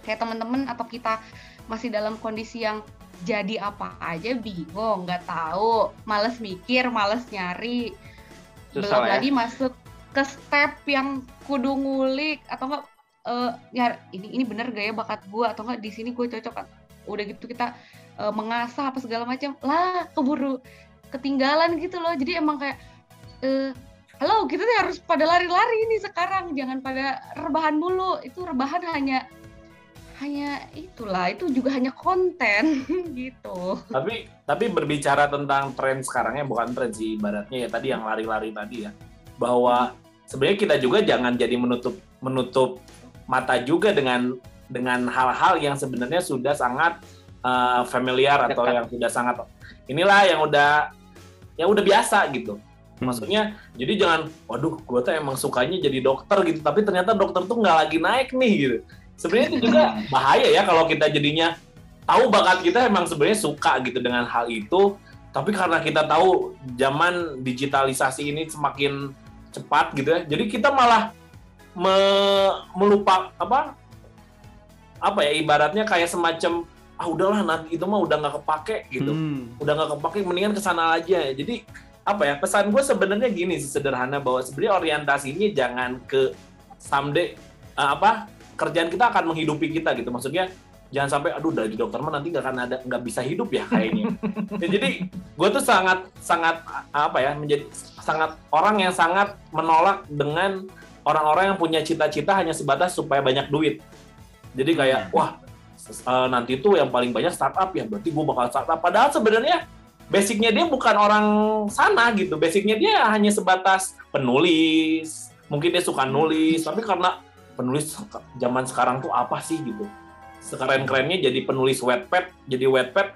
kayak teman-teman atau kita masih dalam kondisi yang jadi apa aja bingung, nggak tahu, males mikir, males nyari, Susah belum ya. lagi masuk ke step yang kudu ngulik atau enggak eh nyar ini ini bener gak ya bakat gua? Atau enggak di sini gue cocok kan? Udah gitu kita eh, mengasah apa segala macam. Lah keburu ketinggalan gitu loh. Jadi emang kayak eh halo kita tuh harus pada lari-lari nih sekarang. Jangan pada rebahan mulu. Itu rebahan hanya hanya itulah. Itu juga hanya konten gitu. Tapi tapi berbicara tentang tren sekarangnya bukan tren sih ibaratnya ya tadi yang lari-lari tadi ya. Bahwa sebenarnya kita juga jangan jadi menutup menutup mata juga dengan dengan hal-hal yang sebenarnya sudah sangat uh, familiar atau Dekat. yang sudah sangat inilah yang udah yang udah biasa gitu. Maksudnya jadi jangan waduh gue tuh emang sukanya jadi dokter gitu tapi ternyata dokter tuh nggak lagi naik nih gitu. Sebenarnya itu juga bahaya ya kalau kita jadinya tahu bakat kita emang sebenarnya suka gitu dengan hal itu tapi karena kita tahu zaman digitalisasi ini semakin cepat gitu ya jadi kita malah me- melupa apa apa ya ibaratnya kayak semacam ah udahlah nanti itu mah udah nggak kepake gitu. Hmm. udah nggak kepake mendingan ke sana aja. Jadi apa ya pesan gue sebenarnya gini sih sederhana bahwa sebenarnya orientasinya jangan ke someday eh, apa kerjaan kita akan menghidupi kita gitu. Maksudnya jangan sampai aduh dari dokter mah nanti nggak akan ada nggak bisa hidup ya kayaknya. Ya, jadi gue tuh sangat sangat apa ya menjadi sangat orang yang sangat menolak dengan orang-orang yang punya cita-cita hanya sebatas supaya banyak duit. Jadi kayak wah eh, nanti tuh yang paling banyak startup ya berarti gue bakal startup. Padahal sebenarnya basicnya dia bukan orang sana gitu. Basicnya dia hanya sebatas penulis. Mungkin dia suka nulis tapi karena penulis zaman sekarang tuh apa sih gitu? Sekeren-kerennya jadi penulis wetpad jadi wetpad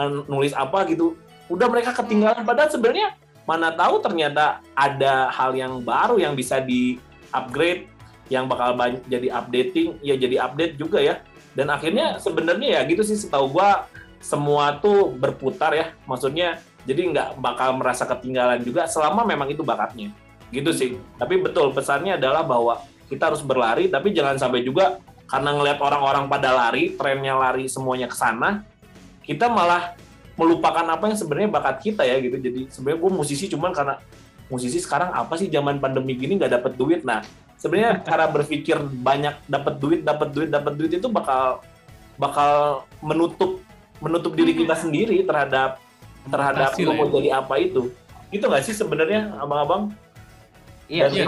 eh, nulis apa gitu. Udah mereka ketinggalan. Padahal sebenarnya mana tahu ternyata ada hal yang baru yang bisa di upgrade yang bakal jadi updating ya jadi update juga ya. Dan akhirnya sebenarnya ya gitu sih setahu gua semua tuh berputar ya. Maksudnya jadi nggak bakal merasa ketinggalan juga selama memang itu bakatnya. Gitu sih. Tapi betul pesannya adalah bahwa kita harus berlari tapi jangan sampai juga karena ngelihat orang-orang pada lari trennya lari semuanya ke sana kita malah melupakan apa yang sebenarnya bakat kita ya gitu. Jadi sebenarnya gue musisi cuman karena musisi sekarang apa sih zaman pandemi gini nggak dapet duit? Nah sebenarnya cara berpikir banyak dapat duit dapat duit dapat duit itu bakal bakal menutup menutup diri kita sendiri terhadap terhadap Hasil lu ya. mau jadi apa itu. Itu nggak sih sebenarnya abang-abang? Iya, dan iya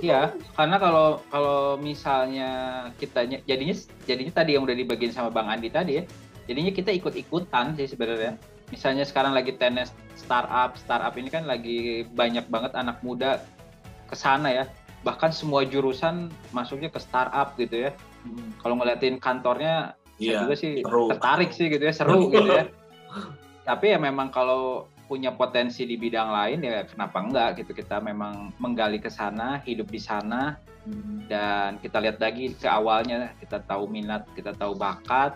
Iya, karena kalau kalau misalnya kita jadinya jadinya tadi yang udah dibagiin sama Bang Andi tadi ya, jadinya kita ikut-ikutan sih sebenarnya. Misalnya sekarang lagi tenis startup, startup ini kan lagi banyak banget anak muda ke sana ya. Bahkan semua jurusan masuknya ke startup gitu ya. Hmm, kalau ngeliatin kantornya, Iya, saya juga sih seru. tertarik sih gitu ya, seru gitu ya. Tapi ya memang kalau punya potensi di bidang lain ya kenapa enggak gitu kita memang menggali ke sana hidup di sana dan kita lihat lagi ke awalnya kita tahu minat kita tahu bakat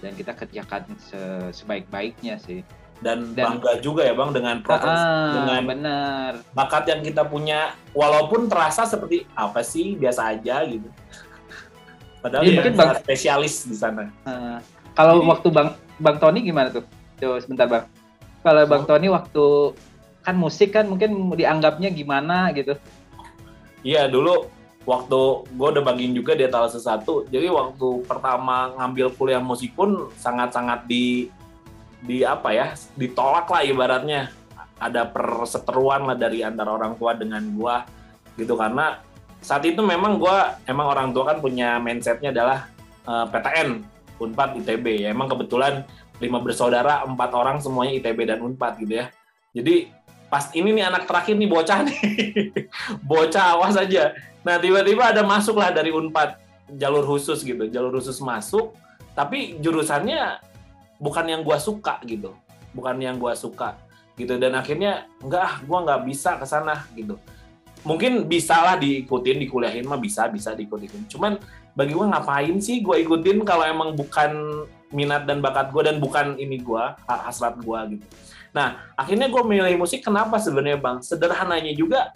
dan kita kerjakan se- sebaik-baiknya sih. Dan, Dan- bangga juga ya bang dengan proses Ah, dengan benar. bakat yang kita punya. Walaupun terasa seperti apa sih? Biasa aja gitu. Padahal dia mungkin sangat spesialis di sana. Ah, kalau Jadi- waktu bang bang Tony gimana tuh? Coba sebentar bang. Kalau bang Tony waktu kan musik kan mungkin dianggapnya gimana gitu? Iya dulu waktu gue udah bagiin juga di etalase satu jadi waktu pertama ngambil kuliah musik pun sangat-sangat di di apa ya ditolak lah ibaratnya. Ada perseteruan lah dari antara orang tua dengan gua gitu. Karena saat itu memang gua emang orang tua kan punya mindsetnya adalah eh, PTN Unpad ITB ya emang kebetulan lima bersaudara empat orang semuanya ITB dan Unpad gitu ya. Jadi pas ini nih anak terakhir nih bocah nih. Bocah awas aja. Nah tiba-tiba ada masuk lah dari Unpad jalur khusus gitu jalur khusus masuk. Tapi jurusannya bukan yang gua suka gitu bukan yang gua suka gitu. Dan akhirnya enggak ah gua nggak bisa ke sana gitu. Mungkin bisa lah diikutin dikuliahin mah bisa bisa diikutin. Cuman bagi gua ngapain sih gua ikutin kalau emang bukan minat dan bakat gua dan bukan ini gua ha- hasrat gua gitu nah akhirnya gua milih musik kenapa sebenarnya bang? Sederhananya juga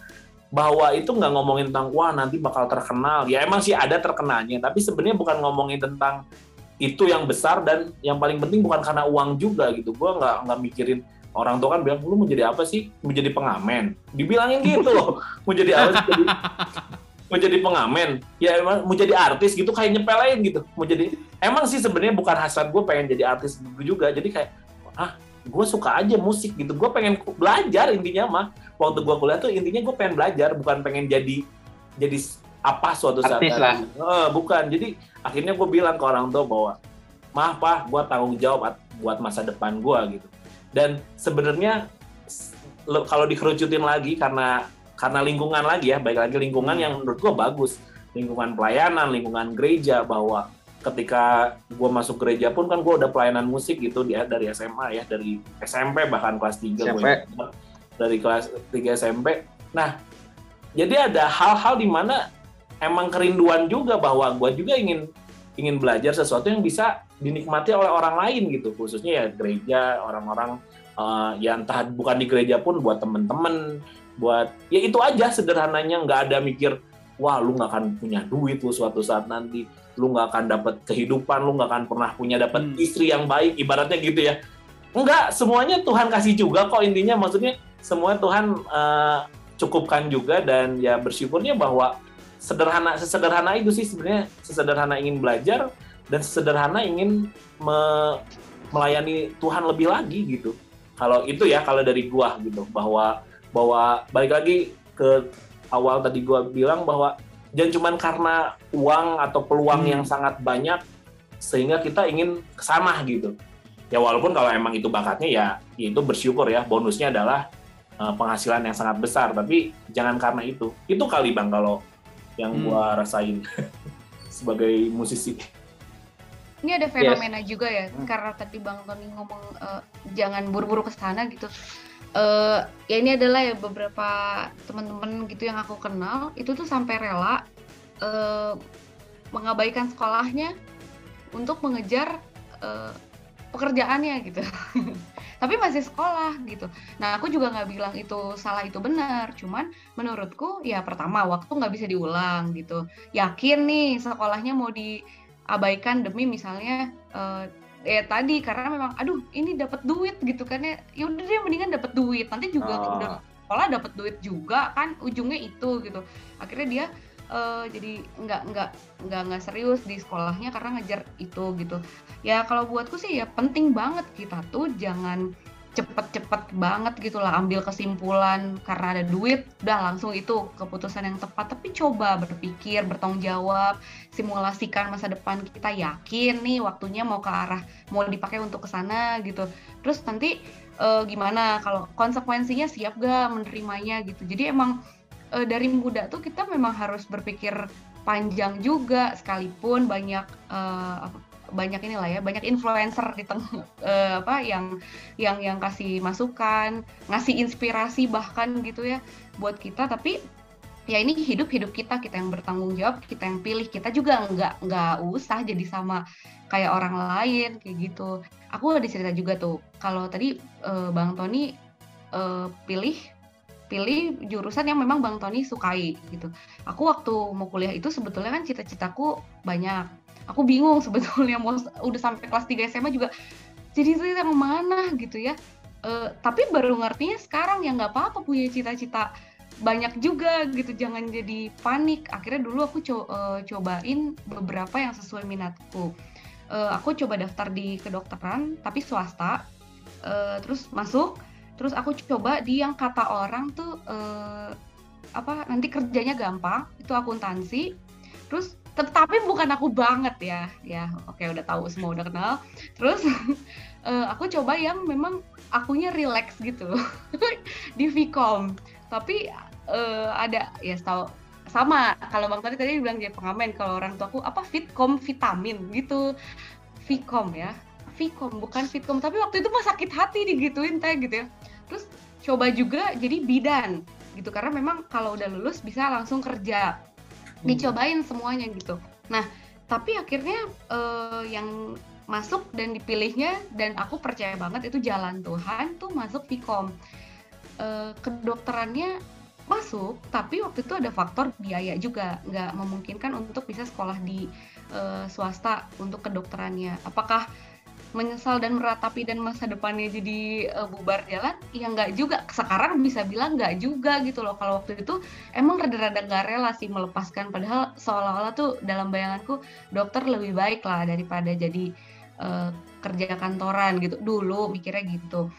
bahwa itu nggak ngomongin tentang wah nanti bakal terkenal. Ya emang sih ada terkenalnya tapi sebenarnya bukan ngomongin tentang itu yang besar dan yang paling penting bukan karena uang juga gitu. Gue nggak nggak mikirin orang tua kan bilang lu mau jadi apa sih? Mau jadi pengamen. Dibilangin gitu loh. Mau jadi apa sih? Mau jadi pengamen. Ya emang mau jadi artis gitu kayak nyepelein gitu. Mau jadi emang sih sebenarnya bukan hasrat gue pengen jadi artis juga. Jadi kayak ah gue suka aja musik gitu. Gue pengen belajar intinya mah. Waktu gue kuliah tuh intinya gue pengen belajar bukan pengen jadi jadi apa suatu saat Artis lah. Eh, bukan. Jadi akhirnya gue bilang ke orang tua bahwa maaf pak gue tanggung jawab at- buat masa depan gue gitu. Dan sebenarnya kalau dikerucutin lagi karena karena lingkungan lagi ya baik lagi lingkungan Hmm. yang menurut gue bagus. Lingkungan pelayanan lingkungan gereja bahwa ketika gue masuk gereja pun kan gue udah pelayanan musik gitu dia dari SMA ya dari SMP bahkan kelas 3 gue SMP. ingat. dari kelas 3 SMP nah jadi ada hal-hal di mana emang kerinduan juga bahwa gue juga ingin ingin belajar sesuatu yang bisa dinikmati oleh orang lain gitu khususnya ya gereja orang-orang eh, ya entah bukan di gereja pun buat temen-temen buat ya itu aja sederhananya nggak ada mikir wah lu nggak akan punya duit lu suatu saat nanti lu nggak akan dapat kehidupan lu nggak akan pernah punya dapat Hmm. istri yang baik ibaratnya gitu ya. Enggak semuanya Tuhan kasih juga kok intinya. Maksudnya semua Tuhan eh, cukupkan juga dan ya bersyukurnya bahwa sederhana sesederhana itu sih sebenarnya sesederhana ingin belajar dan sesederhana ingin me- melayani Tuhan lebih lagi gitu. Kalau itu ya kalau dari gua gitu bahwa bahwa balik lagi ke awal tadi gua bilang bahwa jangan cuman karena uang atau peluang Hmm. yang sangat banyak sehingga kita ingin ke sana gitu ya walaupun kalau emang itu bakatnya ya, ya itu bersyukur ya bonusnya adalah uh, penghasilan yang sangat besar tapi jangan karena itu itu kali bang kalau yang Hmm. gua rasain sebagai musisi Ini ada fenomena juga ya, Hmm. karena tadi Bang Tony ngomong eh, jangan buru-buru ke sana gitu. Eh, ya ini adalah ya beberapa teman-teman gitu yang aku kenal itu tuh sampai rela eh, mengabaikan sekolahnya untuk mengejar eh, pekerjaannya gitu. Tapi masih sekolah gitu. Nah aku juga nggak bilang itu salah itu benar, cuman menurutku ya pertama waktu nggak bisa diulang gitu. Yakin nih sekolahnya mau diabaikan demi misalnya eh, ya tadi karena memang aduh ini dapat duit gitu kan ya. Ya udah dia mendingan dapat duit. Nanti juga Oh. udah sekolah dapat duit juga kan ujungnya itu gitu. Akhirnya dia eh, jadi nggak nggak nggak nggak serius di sekolahnya karena ngejar itu gitu. Ya kalau buatku sih ya penting banget kita tuh jangan cepet-cepet banget gitu lah ambil kesimpulan. Karena ada duit udah langsung itu keputusan yang tepat. Tapi coba berpikir bertanggung jawab simulasikan masa depan kita. Yakin nih waktunya mau ke arah mau dipakai untuk ke sana gitu. Terus nanti uh, gimana? Kalau konsekuensinya siap gak menerimanya gitu. Jadi emang uh, dari muda tuh kita memang harus berpikir panjang juga. Sekalipun banyak uh, banyak inilah ya banyak influencer di tengah uh, apa yang yang yang kasih masukan ngasih inspirasi bahkan gitu ya buat kita. Tapi ya ini hidup hidup kita kita yang bertanggung jawab kita yang pilih. Kita juga nggak nggak usah jadi sama kayak orang lain kayak gitu. Aku ada cerita juga tuh kalau tadi uh, bang Tony uh, pilih pilih jurusan yang memang bang Tony sukai gitu. Aku waktu mau kuliah itu sebetulnya kan cita-citaku banyak aku bingung sebetulnya mau udah sampai kelas 3 SMA juga jadi itu yang mana gitu ya. Uh, tapi baru ngertinya sekarang ya nggak apa-apa punya cita-cita banyak juga gitu jangan jadi panik. Akhirnya dulu aku co uh, cobain beberapa yang sesuai minatku. Uh, aku coba daftar di kedokteran tapi swasta. Uh, terus masuk terus aku coba di yang kata orang tuh uh, apa nanti kerjanya gampang itu akuntansi. Terus tetapi bukan aku banget ya. Ya oke udah tahu semua udah kenal. Terus uh, aku coba yang memang akunya relax gitu. Di Vcom tapi uh, ada ya tahu sama. Kalau bang tadi tadi bilang dia pengamen. Kalau orang tua aku apa Fitcom vitamin gitu. Vcom ya. Vcom bukan Fitcom tapi waktu itu mah sakit hati digituin teh gitu ya. Terus coba juga jadi bidan gitu. Karena memang kalau udah lulus bisa langsung kerja. Dicobain semuanya gitu. Nah tapi akhirnya uh, yang masuk dan dipilihnya dan aku percaya banget itu jalan Tuhan tuh masuk Vkom uh, kedokterannya masuk tapi waktu itu ada faktor biaya juga. Nggak memungkinkan untuk bisa sekolah di uh, swasta untuk kedokterannya. Apakah menyesal dan meratapi dan masa depannya jadi uh, bubar jalan ya nggak juga. Sekarang bisa bilang nggak juga gitu loh. Kalau waktu itu emang rada-rada nggak rela sih melepaskan. Padahal seolah-olah tuh dalam bayanganku dokter lebih baik lah daripada jadi uh, kerja kantoran gitu. Dulu mikirnya gitu.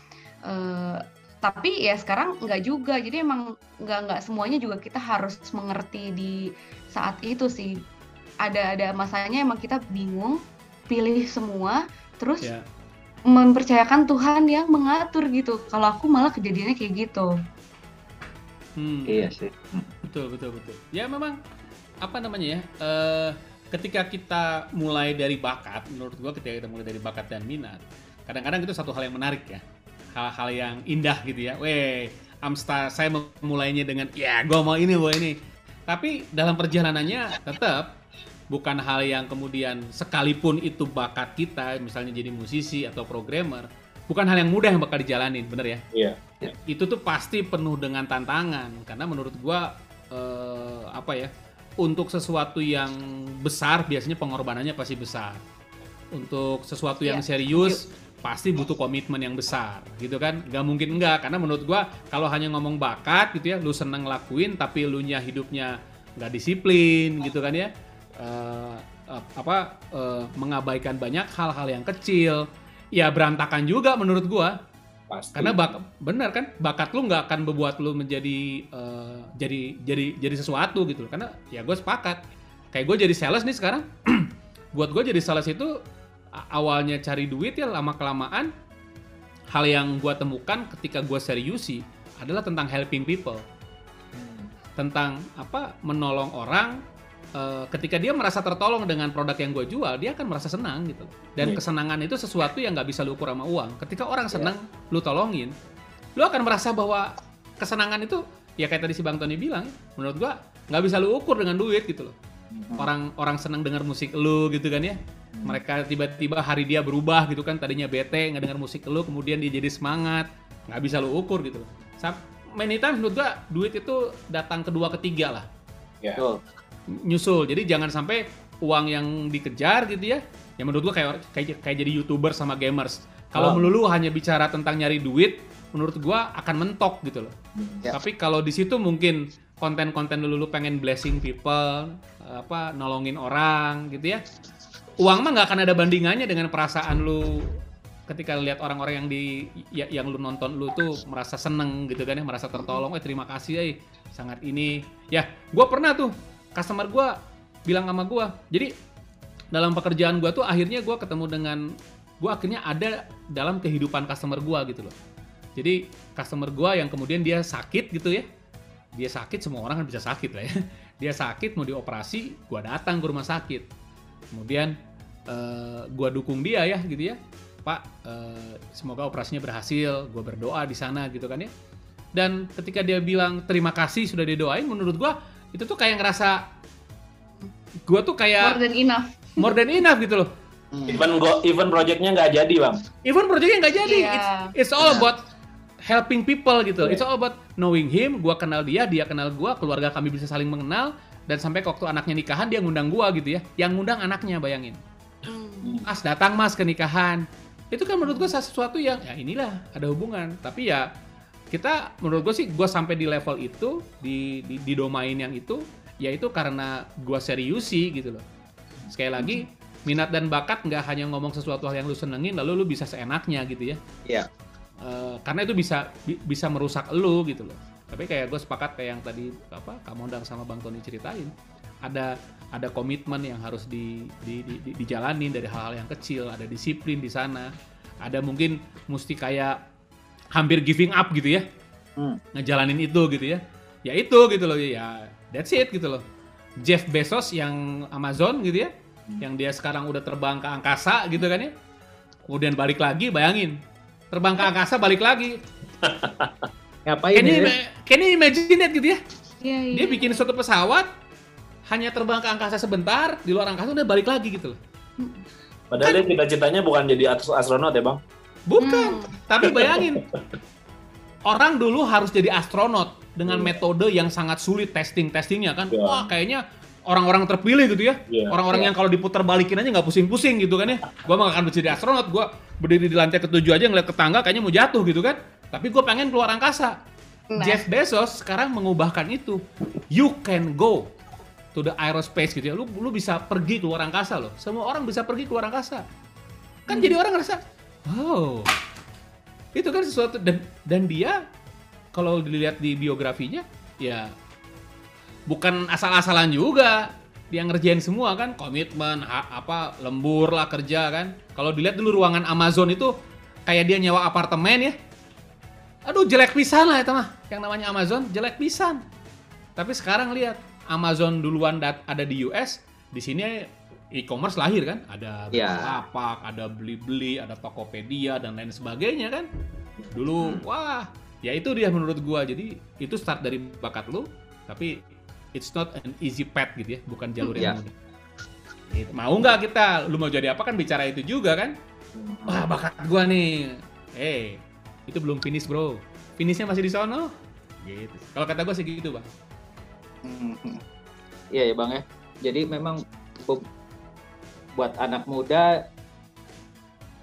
Uh, tapi ya sekarang nggak juga. Jadi emang nggak nggak semuanya juga kita harus mengerti di saat itu sih. Ada ada masanya emang kita bingung pilih semua terus yeah. mempercayakan Tuhan yang mengatur gitu. Kalau aku malah kejadiannya kayak gitu. Hmm. iya sih. Betul betul betul. Ya memang apa namanya ya uh, ketika kita mulai dari bakat menurut gua ketika kita mulai dari bakat dan minat kadang-kadang itu satu hal yang menarik ya. Hal-hal yang indah gitu ya. Weh Amsta saya memulainya dengan ya gue mau ini mau ini. Tapi dalam perjalanannya tetap bukan hal yang kemudian sekalipun itu bakat kita misalnya jadi musisi atau programmer bukan hal yang mudah yang bakal dijalanin bener ya? Iya. Itu tuh pasti penuh dengan tantangan karena menurut gua eh, apa ya untuk sesuatu yang besar biasanya pengorbanannya pasti besar. Untuk sesuatu yang ya. serius pasti butuh komitmen yang besar gitu kan? Gak mungkin enggak karena menurut gua kalau hanya ngomong bakat gitu ya lu seneng ngelakuin tapi lu nya hidupnya nggak disiplin gitu kan ya uh, apa uh, mengabaikan banyak hal-hal yang kecil. Ya berantakan juga menurut gua. Pasti. karena bak benar kan? Bakat lu nggak akan membuat lu menjadi uh, jadi jadi jadi sesuatu gitu karena ya gue sepakat. Kayak gue jadi sales nih sekarang. Buat gue jadi sales itu awalnya cari duit ya lama kelamaan hal yang gue temukan ketika gue serius sih adalah tentang helping people. Hmm. tentang apa menolong orang uh, ketika dia merasa tertolong dengan produk yang gue jual, dia akan merasa senang gitu. Dan yeah. kesenangan itu sesuatu yang nggak bisa lu ukur sama uang. Ketika orang iya. senang, yeah. lu tolongin, lu akan merasa bahwa kesenangan itu ya kayak tadi si Bang Tony bilang, menurut gue nggak bisa lu ukur dengan duit gitu loh. Mm-hmm. Orang orang senang dengar musik lu gitu kan ya. Mm-hmm. Mereka tiba-tiba hari dia berubah gitu kan, tadinya bete nggak dengar musik lu, kemudian dia jadi semangat, nggak bisa lu ukur gitu loh. Many times menurut gua duit itu datang kedua ketiga lah. Yeah. Tuh nyusul. Jadi jangan sampai uang yang dikejar gitu ya. Ya menurut gua kayak kayak, kayak jadi youtuber sama gamers. Kalau oh. melulu hanya bicara tentang nyari duit, menurut gua akan mentok gitu loh. Ya. Tapi kalau di situ mungkin konten-konten dulu lu pengen blessing people, apa nolongin orang gitu ya. Uang mah nggak akan ada bandingannya dengan perasaan lu ketika lihat orang-orang yang di ya- yang lu nonton lu tuh merasa seneng gitu kan ya, merasa tertolong, eh terima kasih eh sangat ini. Ya, gua pernah tuh customer gua bilang sama gua. Jadi dalam pekerjaan gua tuh akhirnya gua ketemu dengan gua akhirnya ada dalam kehidupan customer gua gitu loh. Jadi customer gua yang kemudian dia sakit gitu ya. Dia sakit semua orang kan bisa sakit lah ya. Dia sakit mau dioperasi, gua datang ke rumah sakit. Kemudian eh, gua dukung dia ya gitu ya. Pak, eh, semoga operasinya berhasil. Gua berdoa di sana gitu kan ya. Dan ketika dia bilang terima kasih sudah didoain, menurut gua itu tuh kayak ngerasa gua tuh more kayak than enough more than enough gitu loh. Even go, even projectnya nggak jadi bang. Even projectnya nggak jadi. Iya. It's, it's all Iya. about helping people gitu. Iya. It's all about knowing him. Gua kenal dia, dia kenal gua, keluarga kami bisa saling mengenal. Dan sampai ke waktu anaknya nikahan dia ngundang gua gitu ya. Yang ngundang anaknya bayangin. Mas datang mas ke nikahan. Itu kan menurut gua sesuatu yang ya inilah ada hubungan. Tapi ya kita menurut gua sih gua sampai di level itu di di, di domain yang itu yaitu karena gua serius sih gitu loh. Sekali lagi minat dan bakat nggak hanya ngomong sesuatu hal yang lu senengin lalu lu bisa seenaknya gitu ya. Iya. Eh, karena itu bisa bi- bisa merusak lu gitu loh. Tapi kayak gue sepakat kayak yang tadi apa Kak Mondang sama Bang Tony ceritain, ada ada komitmen yang harus di, di, di- di- dijalanin dari hal-hal yang kecil, ada disiplin di sana, ada mungkin mesti kayak hampir giving up gitu ya, Hmm. ngejalanin itu gitu ya, ya itu gitu loh ya, that's it gitu loh. Jeff Bezos yang Amazon gitu ya, yang dia sekarang udah terbang ke angkasa gitu kan ya, kemudian balik lagi, bayangin terbang ke angkasa balik lagi, Ngapain Can you, ya? can you imagine it gitu ya? Iya, iya. Dia bikin suatu pesawat hanya terbang ke angkasa sebentar, di luar angkasa udah balik lagi gitu loh. Padahal dia cita-citanya bukan jadi ast- astronot ya bang. Bukan, Hmm. tapi bayangin. Orang dulu harus jadi astronot dengan Iya. metode yang sangat sulit testing-testingnya kan. Iya. Wah, kayaknya orang-orang terpilih gitu ya. Iya. Orang-orang Iya. yang kalau diputar balikin aja nggak pusing-pusing gitu kan ya. Gua mah akan jadi astronot, gua berdiri di lantai ketujuh aja ngeliat ke tangga kayaknya mau jatuh gitu kan. Tapi gue pengen keluar angkasa. Nah. Jeff Bezos sekarang mengubahkan itu. You can go to the aerospace gitu ya. Lu lu bisa pergi keluar angkasa loh. Semua orang bisa pergi keluar angkasa. Kan jadi orang ngerasa, wow, itu kan sesuatu dan dan dia kalau dilihat di biografinya ya bukan asal-asalan juga. Dia ngerjain semua kan komitmen apa lembur lah kerja kan. Kalau dilihat dulu ruangan Amazon itu kayak dia nyewa apartemen ya. Aduh jelek pisan lah itu mah yang namanya Amazon jelek pisan. Tapi sekarang lihat Amazon duluan ada di US di sini e-commerce lahir kan? Ada Iya. Bukalapak ada beli-beli ada Tokopedia dan lain sebagainya kan? Dulu wah ya itu dia menurut gua. Jadi itu start dari bakat lu tapi it's not an easy path gitu ya bukan jalur yang Iya. mudah. Gitu. mau nggak kita lu mau jadi apa kan bicara itu juga kan? Wah bakat gua nih. Eh itu belum finish bro. Finishnya masih di sono? Gitu. Kalau kata gua sih gitu bang. Hmm. Iya ya bang ya. Jadi memang buat anak muda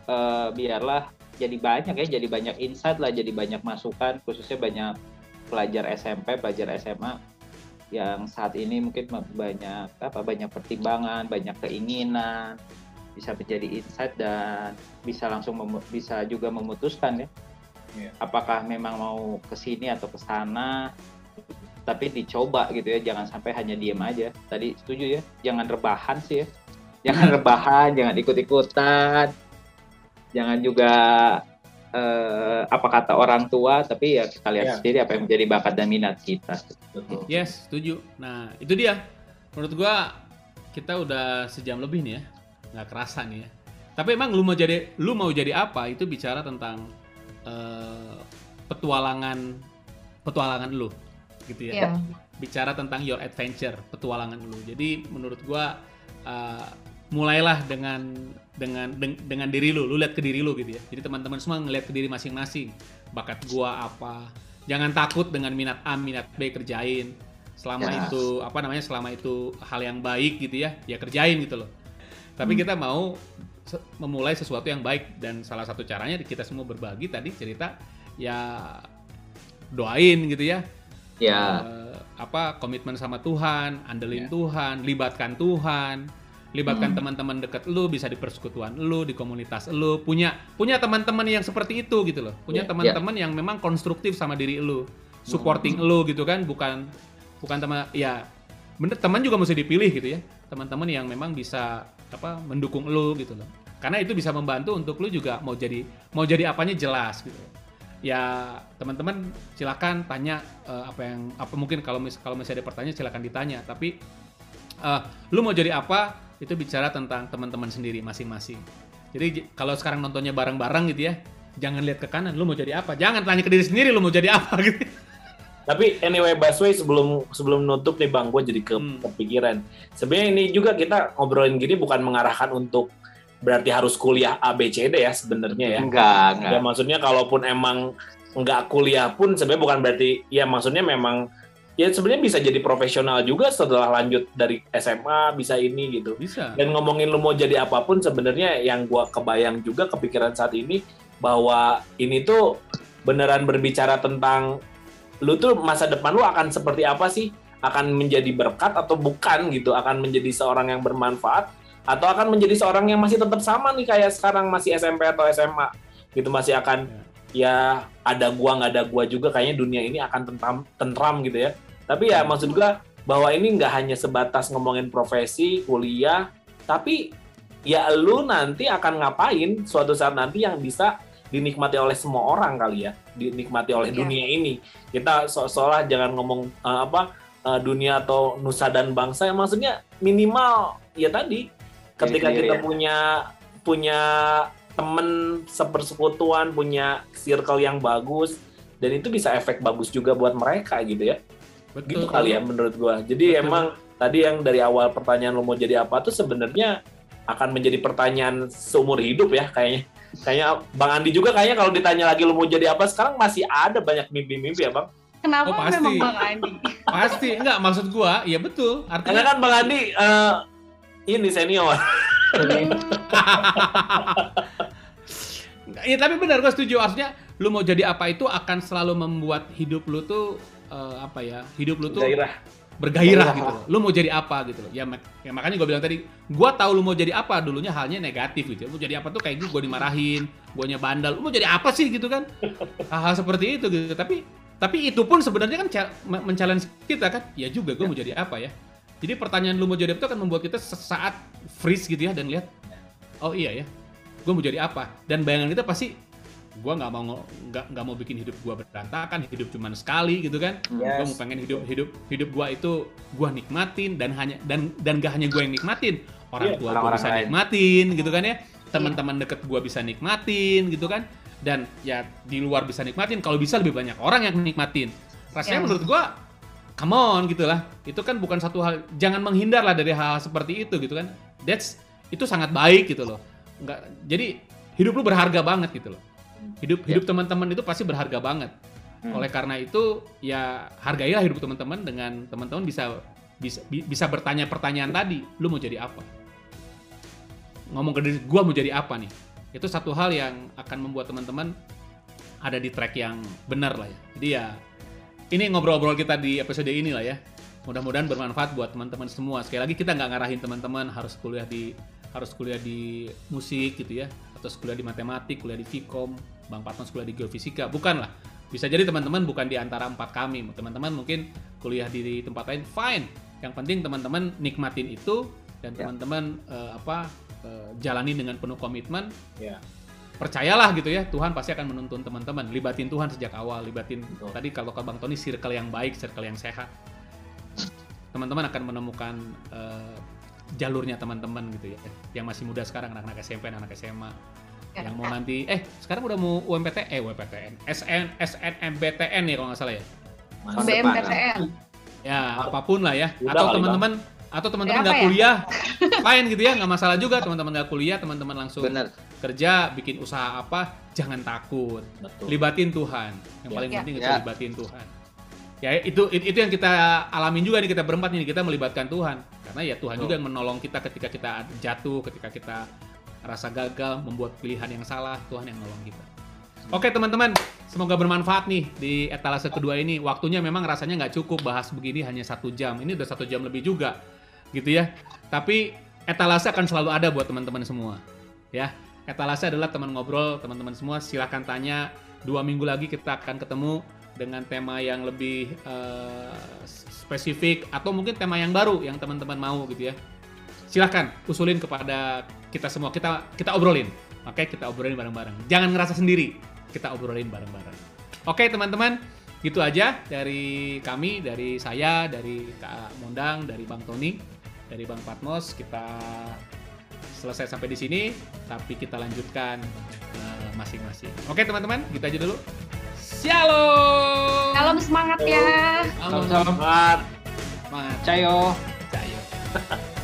eh, biarlah jadi banyak ya, jadi banyak insight lah, jadi banyak masukan, khususnya banyak pelajar SMP, pelajar SMA yang saat ini mungkin banyak apa banyak pertimbangan, banyak keinginan, bisa menjadi insight dan bisa langsung bisa juga memutuskan ya. Iya. Apakah memang mau ke sini atau ke sana, tapi dicoba gitu ya jangan sampai hanya diem aja tadi setuju ya jangan rebahan sih ya jangan rebahan jangan ikut-ikutan jangan juga eh, apa kata orang tua tapi ya kita lihat Ya. sendiri apa yang menjadi bakat dan minat kita Betul. Yes, setuju. Nah, itu dia. Menurut gua kita udah sejam lebih nih ya. Nggak kerasa nih ya. Tapi emang lu mau jadi lu mau jadi apa? Itu bicara tentang eh, petualangan petualangan lu gitu ya. Iya. Bicara tentang your adventure, petualangan lu. Jadi menurut gua eh, mulailah dengan dengan deng- dengan diri lu, lu lihat ke diri lu gitu ya. Jadi teman-teman semua ngeliat ke diri masing-masing. Bakat gua apa? Jangan takut dengan minat A, minat B kerjain. Selama Ya. itu apa namanya? Selama itu hal yang baik gitu ya, ya kerjain gitu loh. Tapi kita mau memulai sesuatu yang baik dan salah satu caranya kita semua berbagi tadi cerita ya doain gitu ya. ya Eh, apa komitmen sama Tuhan, andelin Tuhan, libatkan Tuhan. Libatkan Hmm. teman-teman dekat lu bisa di persekutuan lu di komunitas lu. Punya punya teman-teman yang seperti itu gitu loh. Punya Iya, teman-teman yang memang konstruktif sama diri lu supporting lu gitu kan. Bukan bukan teman ya bener teman juga mesti dipilih gitu ya. Teman-teman yang memang bisa apa mendukung lu gitu loh. Karena itu bisa membantu untuk lu juga mau jadi mau jadi apanya jelas gitu. Ya teman-teman silakan tanya eh, apa yang apa mungkin kalau mis kalau masih ada pertanyaan silakan ditanya. Tapi eh, lu mau jadi apa itu bicara tentang teman-teman sendiri masing-masing jadi kalau sekarang nontonnya bareng-bareng gitu ya jangan lihat ke kanan lu mau jadi apa jangan tanya ke diri sendiri lu mau jadi apa gitu Tapi anyway, Baswe sebelum sebelum nutup nih Bang, gue jadi ke, Hmm. kepikiran. Sebenarnya ini juga kita ngobrolin gini bukan mengarahkan untuk berarti harus kuliah A B C D ya sebenarnya ya. Enggak, enggak. Ya maksudnya kalaupun emang nggak kuliah pun sebenarnya bukan berarti ya maksudnya memang ya sebenarnya bisa jadi profesional juga setelah lanjut dari SMA bisa ini gitu. bisa Dan ngomongin lu mau jadi apa pun sebenarnya yang gua kebayang juga kepikiran saat ini bahwa ini tuh beneran berbicara tentang lu tuh masa depan lu akan seperti apa sih? Akan menjadi berkat atau bukan gitu? Akan menjadi seorang yang bermanfaat atau akan menjadi seorang yang masih tetap sama nih kayak sekarang masih SMP atau SMA gitu masih akan ya ada gua nggak ada gua juga kayaknya dunia ini akan tentram tentram gitu ya. Tapi ya maksud gua bahwa ini nggak hanya sebatas ngomongin profesi, kuliah, tapi ya lu nanti akan ngapain suatu saat nanti yang bisa dinikmati oleh semua orang kali ya, dinikmati oleh Iya. dunia ini. Kita so seolah jangan ngomong eh, apa eh, dunia atau nusa dan bangsa, yang maksudnya minimal ya tadi ketika kita ya. punya punya temen sepersekutuan, punya circle yang bagus dan itu bisa efek bagus juga buat mereka gitu ya. Gitu kali ya menurut gua. Jadi Betul. emang tadi yang dari awal pertanyaan lo mau jadi apa tuh sebenarnya akan menjadi pertanyaan seumur hidup ya kayaknya. Kayaknya Bang Andi juga kayaknya kalau ditanya lagi lo mau jadi apa sekarang masih ada banyak mimpi-mimpi ya Bang. Kenapa Oh, pasti. memang Bang Andi? pasti enggak maksud gua ya betul Karena artinya kan Bang Andi eh, ini senior. Iya tapi benar gue setuju maksudnya lu mau jadi apa itu akan selalu membuat hidup lu tuh eh, apa ya hidup lu tuh Gairah. bergairah Gairah. gitu loh. Lu mau jadi apa gitu loh. Ya, mak- ya makanya gue bilang tadi, gua tahu lu mau jadi apa dulunya halnya negatif gitu. ya. Lu jadi apa tuh kayak gue gua dimarahin, guanya bandel. Lu mau jadi apa sih gitu kan? Hal-hal seperti itu gitu. Tapi tapi itu pun sebenarnya kan ca- me- men-challenge kita kan. Ya juga gue mau jadi apa ya. Jadi pertanyaan lu mau jadi apa itu akan membuat kita sesaat freeze gitu ya dan lihat oh iya ya. Gue mau jadi apa? Dan bayangan kita pasti gua nggak mau nggak nggak mau bikin hidup gua berantakan hidup cuman sekali gitu kan Yes. gue mau pengen hidup hidup hidup gua itu gua nikmatin dan hanya dan dan gak hanya gua yang nikmatin orang Iya, tua gua orang-orang bisa lain. nikmatin gitu kan ya teman-teman deket gua bisa nikmatin gitu kan dan ya di luar bisa nikmatin kalau bisa lebih banyak orang yang nikmatin rasanya Yes. menurut gua come on gitu lah. Itu kan bukan satu hal jangan menghindar lah dari hal, seperti itu gitu kan. That's itu sangat baik gitu loh. Nggak jadi hidup lu berharga banget gitu loh. Hidup hidup teman-teman itu pasti berharga banget. Hmm. oleh karena itu ya hargailah hidup teman-teman dengan teman-teman bisa bisa bi- bisa bertanya pertanyaan tadi lu mau jadi apa? Ngomong ke diri gua mau jadi apa nih? Itu satu hal yang akan membuat teman-teman ada di track yang benar lah ya. Jadi ya ini ngobrol-ngobrol kita di episode ini lah ya. Mudah-mudahan bermanfaat buat teman-teman semua. Sekali lagi kita nggak ngarahin teman-teman harus kuliah di harus kuliah di musik gitu ya. Atau kuliah di matematik kuliah di Vkom Bang Patmos kuliah di geofisika. Bukan lah bisa jadi teman-teman bukan di antara empat kami. Teman-teman mungkin kuliah di tempat lain fine. Yang penting teman-teman nikmatin itu dan Ya. teman-teman eh, apa eh, jalani dengan penuh komitmen. Ya. Percayalah gitu ya Tuhan pasti akan menuntun teman-teman. Libatin Tuhan sejak awal libatin Betul. tadi kalau ke Bang Tony circle yang baik circle yang sehat. Teman-teman akan menemukan eh, jalurnya teman-teman gitu ya yang masih muda sekarang anak-anak SMP anak-anak SMA Ya. yang mau nanti eh sekarang udah mau UMPT eh UMPTN SN SNMPTN ya kalau nggak salah ya. BMPTN. ya apa pun lah ya. Udah atau teman-teman atau teman-teman nggak ya? kuliah lain gitu ya nggak masalah juga teman-teman nggak kuliah teman-teman langsung Bener. kerja bikin usaha apa jangan takut Betul. libatin Tuhan yang Ya. paling Ya. penting itu Ya. libatin Tuhan ya itu itu itu yang kita alamin juga nih kita berempat nih kita melibatkan Tuhan karena ya Tuhan Betul. juga yang menolong kita ketika kita jatuh ketika kita rasa gagal membuat pilihan yang salah Tuhan yang nolong kita oke teman-teman semoga bermanfaat nih di etalase kedua ini waktunya memang rasanya nggak cukup bahas begini hanya satu jam ini udah satu jam lebih juga gitu ya tapi etalase akan selalu ada buat teman-teman semua. Ya, etalase adalah teman ngobrol, teman-teman semua silahkan tanya. Dua minggu lagi kita akan ketemu dengan tema yang lebih uh, spesifik atau mungkin tema yang baru yang teman-teman mau gitu ya. Silahkan usulin kepada kita semua. Kita kita obrolin. Oke, kita obrolin bareng-bareng. Jangan ngerasa sendiri. Kita obrolin bareng-bareng. Oke, teman-teman. Gitu aja dari kami, dari saya, dari Kak Mondang, dari Bang Tony, dari Bang Patmos. Kita selesai sampai di sini, tapi kita lanjutkan uh, masing-masing. Oke, teman-teman, gitu aja dulu. Shalom. Salam semangat ya. Salam semangat. Semangat. Cayo. Cayo.